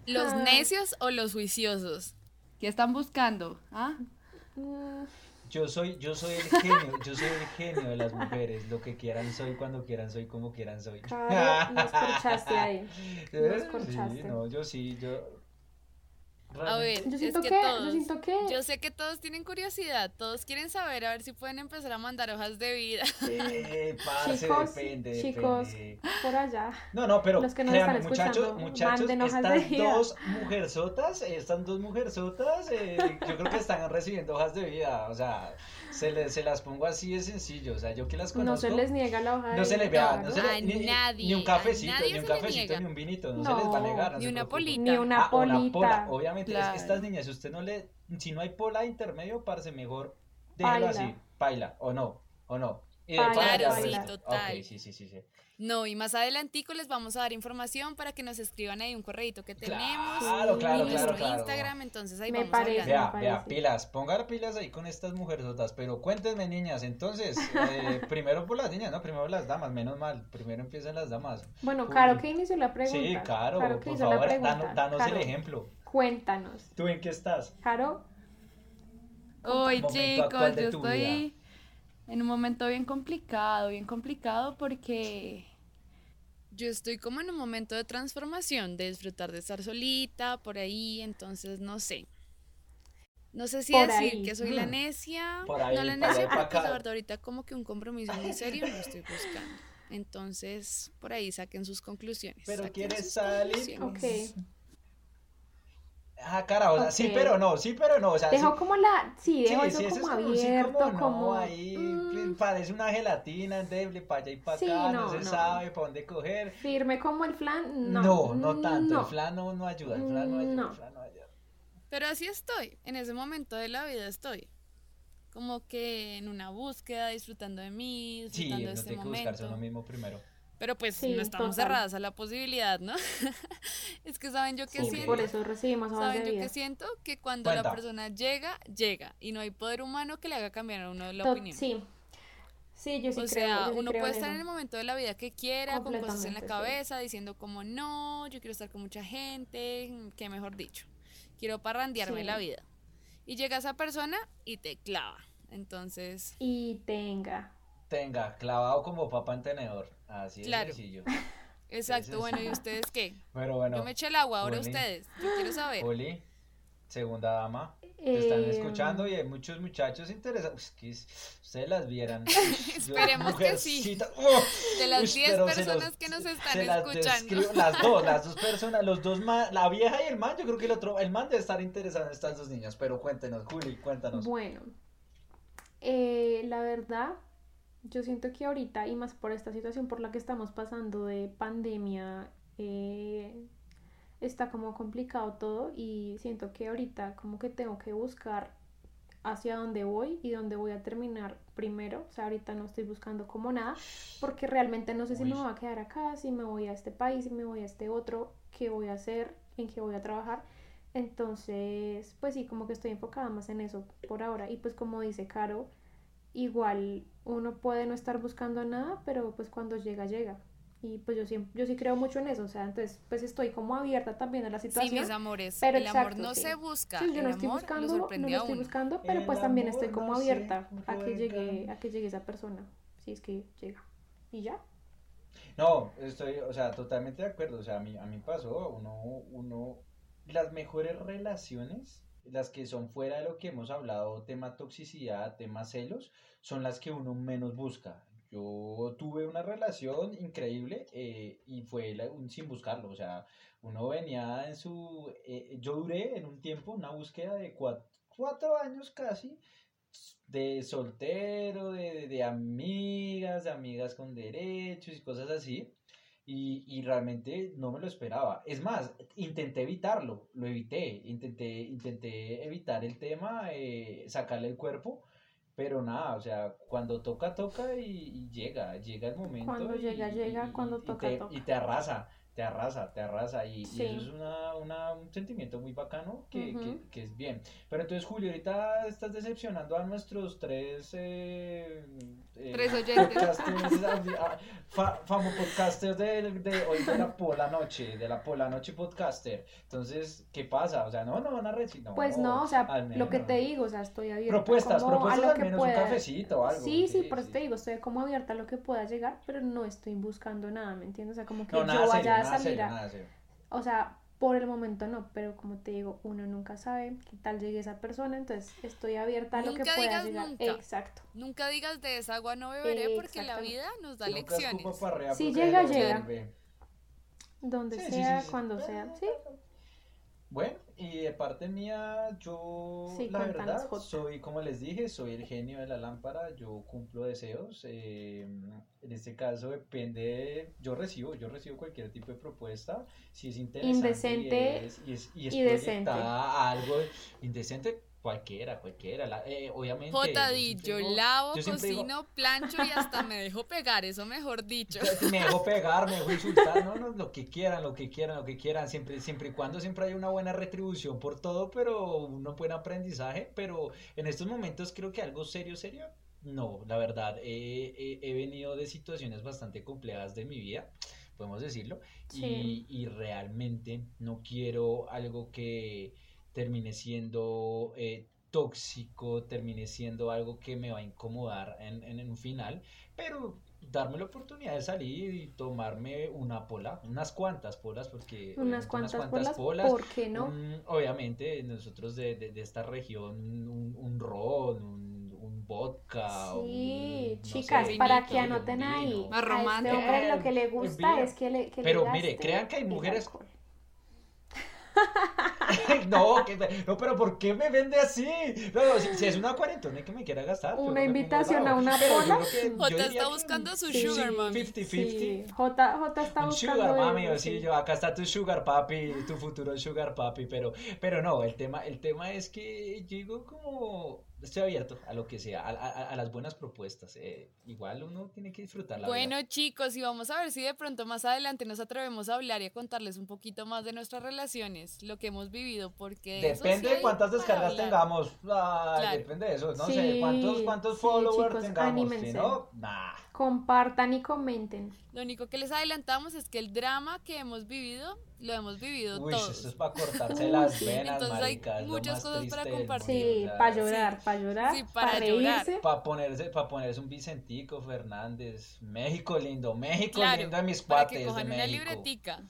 [SPEAKER 3] ¿Los
[SPEAKER 2] Ah.
[SPEAKER 3] necios o los juiciosos?
[SPEAKER 5] ¿Qué están buscando? ¿Ah?
[SPEAKER 2] Mm,
[SPEAKER 1] Yo soy, yo soy el genio, yo soy el genio de las mujeres. Lo que quieran soy, cuando quieran soy, como quieran soy.
[SPEAKER 2] Caro, nos corchaste ahí. Nos
[SPEAKER 1] Sí,
[SPEAKER 2] corchaste.
[SPEAKER 1] no, yo sí, yo.
[SPEAKER 3] A ver,
[SPEAKER 2] Yo
[SPEAKER 3] es
[SPEAKER 2] siento
[SPEAKER 3] que
[SPEAKER 2] que,
[SPEAKER 3] todos,
[SPEAKER 2] yo siento que,
[SPEAKER 3] yo sé que todos tienen curiosidad, todos quieren saber a ver si pueden empezar a mandar hojas de vida.
[SPEAKER 1] Eh, parce,
[SPEAKER 2] chicos,
[SPEAKER 1] depende,
[SPEAKER 2] chicos,
[SPEAKER 1] depende.
[SPEAKER 2] por allá.
[SPEAKER 1] No, no, pero
[SPEAKER 2] los que nos
[SPEAKER 1] créanme,
[SPEAKER 2] están
[SPEAKER 1] muchachos,
[SPEAKER 2] escuchando,
[SPEAKER 1] muchachos, estas
[SPEAKER 2] vida.
[SPEAKER 1] dos mujerzotas, estas dos mujerzotas, eh, yo creo que están recibiendo hojas de vida, o sea, se, les, se las pongo así de sencillo, o sea, yo que las conozco.
[SPEAKER 2] No se les niega la hoja de
[SPEAKER 1] No se les
[SPEAKER 2] vida,
[SPEAKER 1] vea, no
[SPEAKER 2] ¿no?
[SPEAKER 1] se le-
[SPEAKER 3] A
[SPEAKER 1] ni,
[SPEAKER 3] nadie,
[SPEAKER 1] ni un
[SPEAKER 3] a
[SPEAKER 1] cafecito,
[SPEAKER 3] nadie
[SPEAKER 1] ni un
[SPEAKER 3] le
[SPEAKER 1] cafecito, ni un vinito, no,
[SPEAKER 2] No,
[SPEAKER 1] se les va a negar. no
[SPEAKER 3] ni una polita.
[SPEAKER 2] Ni una
[SPEAKER 1] Ah, o la
[SPEAKER 2] polita.
[SPEAKER 1] Es-
[SPEAKER 5] Claro.
[SPEAKER 1] estas niñas, si usted no le, si no hay pola de intermedio, parce, mejor déjelo así, paila, o no, o no. Y de ya
[SPEAKER 3] Claro, sí, total.
[SPEAKER 1] Ok, sí, sí, sí, sí.
[SPEAKER 3] No, y más adelantico les vamos a dar información para que nos escriban ahí un correito que tenemos.
[SPEAKER 1] Claro, claro,
[SPEAKER 3] y nuestro
[SPEAKER 1] claro, claro.
[SPEAKER 3] Instagram, entonces ahí
[SPEAKER 2] Me
[SPEAKER 3] vamos
[SPEAKER 2] parece.
[SPEAKER 1] Vea,
[SPEAKER 2] me
[SPEAKER 1] vea, pilas, pongan pilas ahí con estas mujerzotas, pero cuéntenme niñas, entonces, eh, primero por las niñas, no, primero las damas, menos mal, primero empiezan las damas.
[SPEAKER 2] Bueno,
[SPEAKER 1] Uy.
[SPEAKER 2] Caro, ¿qué inició la pregunta?
[SPEAKER 1] Sí,
[SPEAKER 2] ¿qué
[SPEAKER 1] por
[SPEAKER 2] hizo la
[SPEAKER 1] favor,
[SPEAKER 2] pregunta?
[SPEAKER 1] danos, danos el ejemplo.
[SPEAKER 2] Cuéntanos.
[SPEAKER 1] ¿Tú en qué estás?
[SPEAKER 2] Caro,
[SPEAKER 5] Uy,
[SPEAKER 1] momento
[SPEAKER 5] chicos, yo estoy en un momento bien complicado, bien complicado porque
[SPEAKER 3] Yo estoy como en un momento de transformación, de disfrutar de estar solita, por ahí, entonces no sé. No sé si
[SPEAKER 2] Por
[SPEAKER 3] decir
[SPEAKER 2] ahí.
[SPEAKER 3] que soy la
[SPEAKER 1] Mm.
[SPEAKER 3] necia,
[SPEAKER 1] Por ahí,
[SPEAKER 3] no la necia, pero pues la verdad ahorita como que un compromiso muy serio no estoy buscando. Entonces, por ahí saquen sus conclusiones.
[SPEAKER 1] Pero quieres salir.
[SPEAKER 2] ok.
[SPEAKER 1] Ah, cara, o sea, sí, pero no, sí, pero no, o sea,
[SPEAKER 2] Dejó
[SPEAKER 1] sí,
[SPEAKER 2] como la. Sí,
[SPEAKER 1] sí,
[SPEAKER 2] dejó
[SPEAKER 1] sí,
[SPEAKER 2] eso
[SPEAKER 1] es
[SPEAKER 2] como
[SPEAKER 1] como, sí,
[SPEAKER 2] abierto,
[SPEAKER 1] como no,
[SPEAKER 2] como.
[SPEAKER 1] ahí
[SPEAKER 2] mm,
[SPEAKER 1] parece una gelatina endeble para allá y para
[SPEAKER 2] Sí,
[SPEAKER 1] acá, no,
[SPEAKER 2] no,
[SPEAKER 1] se
[SPEAKER 2] no.
[SPEAKER 1] sabe para dónde coger.
[SPEAKER 2] firme como el flan. No,
[SPEAKER 1] No, no, tanto,
[SPEAKER 2] no.
[SPEAKER 1] el flan no, no ayuda, el flan no ayuda,
[SPEAKER 2] No.
[SPEAKER 1] el flan no ayuda.
[SPEAKER 3] Pero así estoy, en ese momento de la vida estoy. Como que en una búsqueda, disfrutando de mí,
[SPEAKER 1] Sí,
[SPEAKER 3] disfrutando de
[SPEAKER 1] uno
[SPEAKER 3] este
[SPEAKER 1] tiene que buscarse
[SPEAKER 3] momento.
[SPEAKER 1] uno mismo primero.
[SPEAKER 3] Pero pues
[SPEAKER 2] Sí,
[SPEAKER 3] no estamos
[SPEAKER 2] total.
[SPEAKER 3] cerradas a la posibilidad, ¿no? es que saben yo que
[SPEAKER 2] Sí,
[SPEAKER 3] siento.
[SPEAKER 2] por eso recibimos
[SPEAKER 3] Saben yo que siento que cuando la persona llega, llega. Y no hay poder humano que le haga cambiar a uno la
[SPEAKER 2] To-
[SPEAKER 3] opinión.
[SPEAKER 2] Sí. Sí, yo sí
[SPEAKER 3] o
[SPEAKER 2] creo.
[SPEAKER 3] sea,
[SPEAKER 2] yo
[SPEAKER 3] uno
[SPEAKER 2] creo
[SPEAKER 3] puede
[SPEAKER 2] en
[SPEAKER 3] estar en el momento de la vida que quiera, con cosas en la
[SPEAKER 2] sí.
[SPEAKER 3] cabeza, diciendo como no, yo quiero estar con mucha gente, que mejor dicho, quiero parrandearme
[SPEAKER 2] Sí.
[SPEAKER 3] la vida. Y llega esa persona y te clava. Entonces,
[SPEAKER 2] Y tenga.
[SPEAKER 1] Tenga, clavado como papa en tenedor, así de
[SPEAKER 3] Claro.
[SPEAKER 1] sencillo.
[SPEAKER 3] exacto,
[SPEAKER 1] es-
[SPEAKER 3] bueno, ¿y ustedes qué?
[SPEAKER 1] Pero bueno,
[SPEAKER 3] Yo me eché el agua, ahora
[SPEAKER 1] Oli.
[SPEAKER 3] ustedes. Yo quiero saber.
[SPEAKER 1] Oli, segunda dama, te están
[SPEAKER 2] Eh,
[SPEAKER 1] escuchando y hay muchos muchachos interesados. Es que ustedes las vieran.
[SPEAKER 3] Esperemos que sí.
[SPEAKER 1] ¡oh!
[SPEAKER 3] De las
[SPEAKER 1] Ush,
[SPEAKER 3] 10
[SPEAKER 1] pero se
[SPEAKER 3] personas
[SPEAKER 1] los-
[SPEAKER 3] que nos
[SPEAKER 1] se
[SPEAKER 3] están
[SPEAKER 1] las
[SPEAKER 3] escuchando.
[SPEAKER 1] describo- las dos, las dos personas, los dos man, la vieja y el man, yo creo que el otro, el man debe estar interesado en estas dos niñas, pero cuéntenos, Juli, cuéntanos.
[SPEAKER 2] Bueno, eh, la verdad, yo siento que ahorita, y más por esta situación por la que estamos pasando de pandemia, eh, está como complicado todo y siento que ahorita como que tengo que buscar hacia dónde voy y dónde voy a terminar primero. O sea, ahorita no estoy buscando como nada porque realmente no sé si me voy a quedar acá, si me voy a este país, si me voy a este otro, qué voy a hacer, en qué voy a trabajar. Entonces, pues sí, como que estoy enfocada más en eso por ahora. Y pues como dice Caro, igual uno puede no estar buscando nada, pero pues cuando llega, llega. Y pues yo sí, yo sí creo mucho en eso. O sea, entonces pues estoy como abierta también a la
[SPEAKER 3] Sí,
[SPEAKER 2] situación.
[SPEAKER 3] mis amores.
[SPEAKER 2] pero
[SPEAKER 3] el amor
[SPEAKER 2] exacto,
[SPEAKER 3] no
[SPEAKER 2] sí.
[SPEAKER 3] se busca.
[SPEAKER 2] Sí, yo
[SPEAKER 3] el
[SPEAKER 2] no estoy
[SPEAKER 3] amor
[SPEAKER 2] buscando, no lo estoy buscando, pero
[SPEAKER 1] El
[SPEAKER 2] pues también
[SPEAKER 1] amor
[SPEAKER 2] estoy como
[SPEAKER 1] no
[SPEAKER 2] abierta a que llegue, a que llegue esa persona. Si es que llega. Y ya.
[SPEAKER 1] No, estoy, o sea, totalmente de acuerdo. O sea, a mí, a mí pasó, uno, uno, las mejores relaciones, las que son fuera de lo que hemos hablado, tema toxicidad, tema celos, son las que uno menos busca. Yo tuve una relación increíble eh, y fue sin buscarlo. O sea, uno venía en su, eh, yo duré en un tiempo una búsqueda de cuat- cuatro años casi de soltero, de, de amigas, de amigas con derechos y cosas así. Y, y realmente no me lo esperaba. Es más, intenté evitarlo, lo evité, intenté, intenté evitar el tema, eh, sacarle el cuerpo, pero nada, o sea, cuando toca, toca y, y llega, llega el momento.
[SPEAKER 2] Cuando
[SPEAKER 1] y-
[SPEAKER 2] llega, llega, cuando toca,
[SPEAKER 1] te,
[SPEAKER 2] toca.
[SPEAKER 1] Y te arrasa, te arrasa, te arrasa. Y, eso es una, una- un sentimiento muy bacano que, que-
[SPEAKER 2] Ujú.
[SPEAKER 1] que es bien. Pero entonces, Julio, ahorita estás decepcionando a nuestros tres... eh, eh,
[SPEAKER 3] Tres oyentes.
[SPEAKER 1] fa- famo podcasters de, de hoy de la pola noche, de la pola noche podcaster. Entonces, ¿qué pasa? O sea, no, no van a recibir. No,
[SPEAKER 2] Pues no, o sea, lo que te digo, o sea, estoy abierta
[SPEAKER 1] Propuestas,
[SPEAKER 2] como a
[SPEAKER 1] propuestas
[SPEAKER 2] lo
[SPEAKER 1] al
[SPEAKER 2] que
[SPEAKER 1] menos un cafecito o algo.
[SPEAKER 2] Sí, sí, por eso te digo, estoy como abierta a lo que pueda llegar, pero no estoy buscando nada, ¿me entiendes? O sea, como que
[SPEAKER 1] No,
[SPEAKER 2] yo vaya a
[SPEAKER 1] nada
[SPEAKER 2] salir
[SPEAKER 1] serio,
[SPEAKER 2] a...
[SPEAKER 1] nada serio.
[SPEAKER 2] O sea, por el momento no, pero como te digo, uno nunca sabe qué tal llegue esa persona, entonces estoy abierta a lo que
[SPEAKER 3] Nunca
[SPEAKER 2] pueda
[SPEAKER 3] digas
[SPEAKER 2] llegar.
[SPEAKER 3] nunca.
[SPEAKER 2] Exacto.
[SPEAKER 3] Nunca digas de esa agua no beberé porque la vida nos da lecciones.
[SPEAKER 2] Si llega, llega. Donde
[SPEAKER 1] Sí, sí,
[SPEAKER 2] sea,
[SPEAKER 1] sí, sí.
[SPEAKER 2] cuando sea. Sí.
[SPEAKER 1] Bueno, y de parte mía, yo
[SPEAKER 2] Sí,
[SPEAKER 1] la verdad soy, como les dije, soy el genio de la lámpara, yo cumplo deseos. eh, en este caso depende, yo recibo, yo recibo cualquier tipo de propuesta, si es interesante
[SPEAKER 2] Indecente
[SPEAKER 1] y es, y es, y es
[SPEAKER 2] y decente.
[SPEAKER 1] algo indecente, Cualquiera, cualquiera. la- eh, obviamente. Yo
[SPEAKER 3] yo lavo,
[SPEAKER 1] yo siempre digo,
[SPEAKER 3] cocino, plancho y hasta me dejo pegar, eso mejor dicho.
[SPEAKER 1] Me dejo pegar, me dejo insultar, no, no, lo que quieran, lo que quieran, lo que quieran, siempre, siempre y cuando siempre hay una buena retribución por todo, pero un buen aprendizaje, pero en estos momentos creo que algo serio, serio, no, la verdad, eh, eh, he venido de situaciones bastante complejas de mi vida, podemos decirlo, y,
[SPEAKER 2] Sí.
[SPEAKER 1] y realmente no quiero algo que termine siendo eh, tóxico, termine siendo algo que me va a incomodar en, en, en un final, pero darme la oportunidad de salir y tomarme una pola, unas cuantas polas, porque
[SPEAKER 2] Unas cuantas polas, ¿por qué no?
[SPEAKER 1] un- obviamente nosotros de, de- de esta región, un, un ron, un, vodka,
[SPEAKER 2] Sí,
[SPEAKER 1] un, no
[SPEAKER 2] chicas,
[SPEAKER 1] sé,
[SPEAKER 2] para que anoten ahí.
[SPEAKER 3] Más
[SPEAKER 2] A este
[SPEAKER 3] romántico.
[SPEAKER 2] hombre lo que le
[SPEAKER 1] Eh,
[SPEAKER 2] gusta es que le que le
[SPEAKER 1] pero mire, crean que hay mujeres-. no, que- no, pero ¿por qué me vende así? No, no, si, si es una cuarentona que me quiera gastar.
[SPEAKER 2] Una invitación a una
[SPEAKER 3] Jota
[SPEAKER 1] diría
[SPEAKER 3] está buscando su
[SPEAKER 2] Sí,
[SPEAKER 3] sugar, mami.
[SPEAKER 1] 50-50.
[SPEAKER 2] Sí, J, J está
[SPEAKER 1] Un
[SPEAKER 2] buscando
[SPEAKER 1] sugar mami, o sí, yo acá está tu sugar papi, tu futuro sugar papi, pero, pero no, el tema, el tema es que digo como estoy abierto a lo que sea, a, a- a las buenas propuestas. eh, igual uno tiene que disfrutar la
[SPEAKER 3] Bueno,
[SPEAKER 1] vida.
[SPEAKER 3] chicos, y vamos a ver si de pronto más adelante nos atrevemos a hablar y a contarles un poquito más de nuestras relaciones, lo que hemos vivido, porque de eso sí
[SPEAKER 1] Depende de cuántas descargas
[SPEAKER 3] hablar.
[SPEAKER 1] tengamos.
[SPEAKER 3] Claro.
[SPEAKER 1] Depende de eso. No
[SPEAKER 2] Sí,
[SPEAKER 1] sé, cuántos, cuántos
[SPEAKER 2] sí,
[SPEAKER 1] followers
[SPEAKER 2] chicos,
[SPEAKER 1] tengamos. Si
[SPEAKER 2] anímense.
[SPEAKER 1] no, nah.
[SPEAKER 2] Compartan y comenten.
[SPEAKER 3] Lo único que les adelantamos es que el drama que hemos vivido, lo hemos vivido
[SPEAKER 1] Uy,
[SPEAKER 3] todos.
[SPEAKER 1] eso es para cortarse las
[SPEAKER 2] sí.
[SPEAKER 1] venas,
[SPEAKER 3] Entonces hay
[SPEAKER 1] marica, lo
[SPEAKER 3] muchas cosas para compartir.
[SPEAKER 2] Sí, para llorar, para llorar,
[SPEAKER 3] Sí, para
[SPEAKER 2] para
[SPEAKER 3] llorar.
[SPEAKER 2] reírse.
[SPEAKER 1] Para ponerse, para ponerse un Vicentico Fernández. México lindo, México
[SPEAKER 3] Claro,
[SPEAKER 1] lindo de mis
[SPEAKER 3] para
[SPEAKER 1] cuates
[SPEAKER 3] que
[SPEAKER 1] de
[SPEAKER 3] cojan una
[SPEAKER 1] México.
[SPEAKER 3] libretica,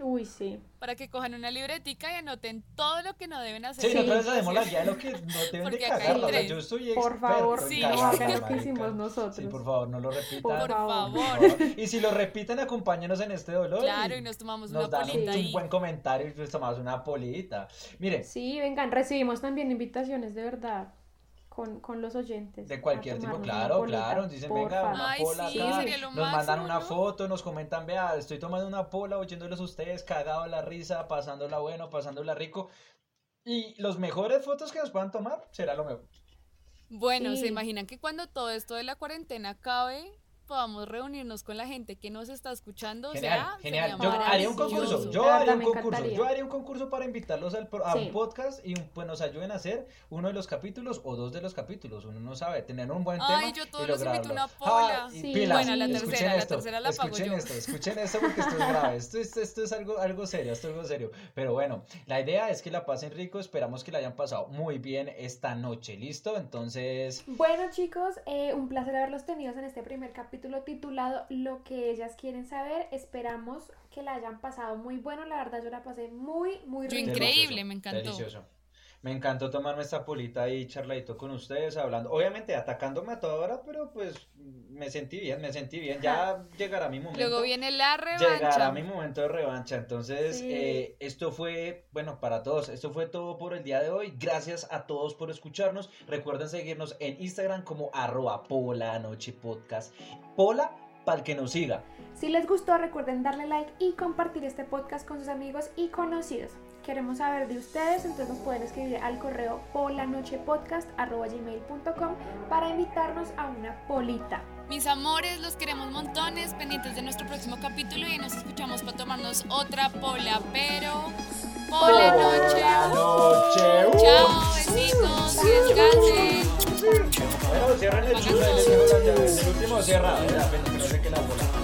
[SPEAKER 2] Uy, sí.
[SPEAKER 3] para que cojan una libretica y anoten todo lo que no deben hacer.
[SPEAKER 1] Sí,
[SPEAKER 3] en
[SPEAKER 1] nosotros
[SPEAKER 3] las
[SPEAKER 1] hacemos la guía de lo que no deben de
[SPEAKER 3] Porque acá hay
[SPEAKER 1] cagarla. o sea,
[SPEAKER 3] tres.
[SPEAKER 1] yo soy
[SPEAKER 2] Por
[SPEAKER 1] experto
[SPEAKER 2] favor,
[SPEAKER 1] en
[SPEAKER 3] Sí.
[SPEAKER 2] no hagan lo que hicimos nosotros.
[SPEAKER 1] Sí, por favor, no lo repitan.
[SPEAKER 2] Por
[SPEAKER 3] Por
[SPEAKER 2] favor.
[SPEAKER 3] favor.
[SPEAKER 1] Y si lo repiten, acompáñenos en este dolor.
[SPEAKER 3] Claro, y nos tomamos
[SPEAKER 1] nos
[SPEAKER 3] una
[SPEAKER 1] dan un,
[SPEAKER 3] polita
[SPEAKER 1] un
[SPEAKER 3] ahí.
[SPEAKER 1] buen comentario y nos tomamos una polita. Mire,
[SPEAKER 2] Sí, vengan, recibimos también invitaciones de verdad con, con los oyentes.
[SPEAKER 1] de cualquier tipo, claro,
[SPEAKER 2] polita,
[SPEAKER 1] claro. Dicen, venga,
[SPEAKER 2] favor.
[SPEAKER 1] una
[SPEAKER 3] Ay,
[SPEAKER 1] pola
[SPEAKER 3] sí,
[SPEAKER 1] acá.
[SPEAKER 3] sería lo
[SPEAKER 1] Nos mandan una
[SPEAKER 3] ¿no?
[SPEAKER 1] foto, nos comentan, vea, estoy tomando una pola, oyéndolos a ustedes, cagado la risa, pasándola bueno, pasándola rico. Y los mejores fotos que nos puedan tomar será lo mejor.
[SPEAKER 3] Bueno, ¿se imaginan que cuando todo esto de la cuarentena acabe, podamos reunirnos con la gente que nos está escuchando? O
[SPEAKER 1] Genial,
[SPEAKER 3] sea,
[SPEAKER 1] genial.
[SPEAKER 3] sería
[SPEAKER 1] Yo haría un concurso. Yo haría un concurso.
[SPEAKER 2] encantaría.
[SPEAKER 1] Yo haría un concurso para invitarlos al, a
[SPEAKER 2] Sí.
[SPEAKER 1] un podcast y un- pues nos ayuden a hacer uno de los capítulos o dos de los capítulos. Uno no sabe tener un buen tema.
[SPEAKER 3] Ay, yo todos
[SPEAKER 1] y
[SPEAKER 3] los invito una pola.
[SPEAKER 1] Ah,
[SPEAKER 2] Sí.
[SPEAKER 1] pilas,
[SPEAKER 2] Bueno, la
[SPEAKER 1] escuchen
[SPEAKER 3] tercera, la
[SPEAKER 1] esto,
[SPEAKER 3] tercera la pago
[SPEAKER 1] escuchen
[SPEAKER 3] yo.
[SPEAKER 1] esto, escuchen esto porque esto es grave. Esto, esto, esto es algo, algo serio, esto es algo serio. Pero bueno, la idea es que la pasen rico. Esperamos que la hayan pasado muy bien esta noche. ¿Listo? Entonces,
[SPEAKER 2] Bueno chicos, eh, un placer haberlos tenido en este primer capítulo titulado Lo que ellas quieren saber. Esperamos que la hayan pasado muy bueno. La verdad yo la pasé muy, muy rico.
[SPEAKER 3] increíble, me encantó.
[SPEAKER 1] Delicioso. Me encantó tomarme esta polita y charladito con ustedes, hablando, obviamente atacándome a toda hora, pero pues me sentí bien, me sentí bien. Ya llegará mi momento.
[SPEAKER 3] Luego viene la
[SPEAKER 1] Llegará
[SPEAKER 3] revancha.
[SPEAKER 1] mi momento de revancha. Entonces,
[SPEAKER 2] Sí.
[SPEAKER 1] eh, esto fue, bueno, para todos, esto fue todo por el día de hoy. Gracias a todos por escucharnos. Recuerden seguirnos en Instagram como arroba pola noche podcast. Pola para el que nos siga.
[SPEAKER 2] Si les gustó, recuerden darle like y compartir este podcast con sus amigos y conocidos. Queremos saber de ustedes, entonces nos pueden escribir al correo polanochepodcast.gmail.com para invitarnos a una polita.
[SPEAKER 3] Mis amores, los queremos montones, pendientes de nuestro próximo capítulo y nos escuchamos para tomarnos otra pola, pero... ¡Pola noche!
[SPEAKER 1] noche. Uh.
[SPEAKER 3] Chao, besitos, que descansen.
[SPEAKER 1] Bueno, cierren el el último cierra, que no sé qué la bola.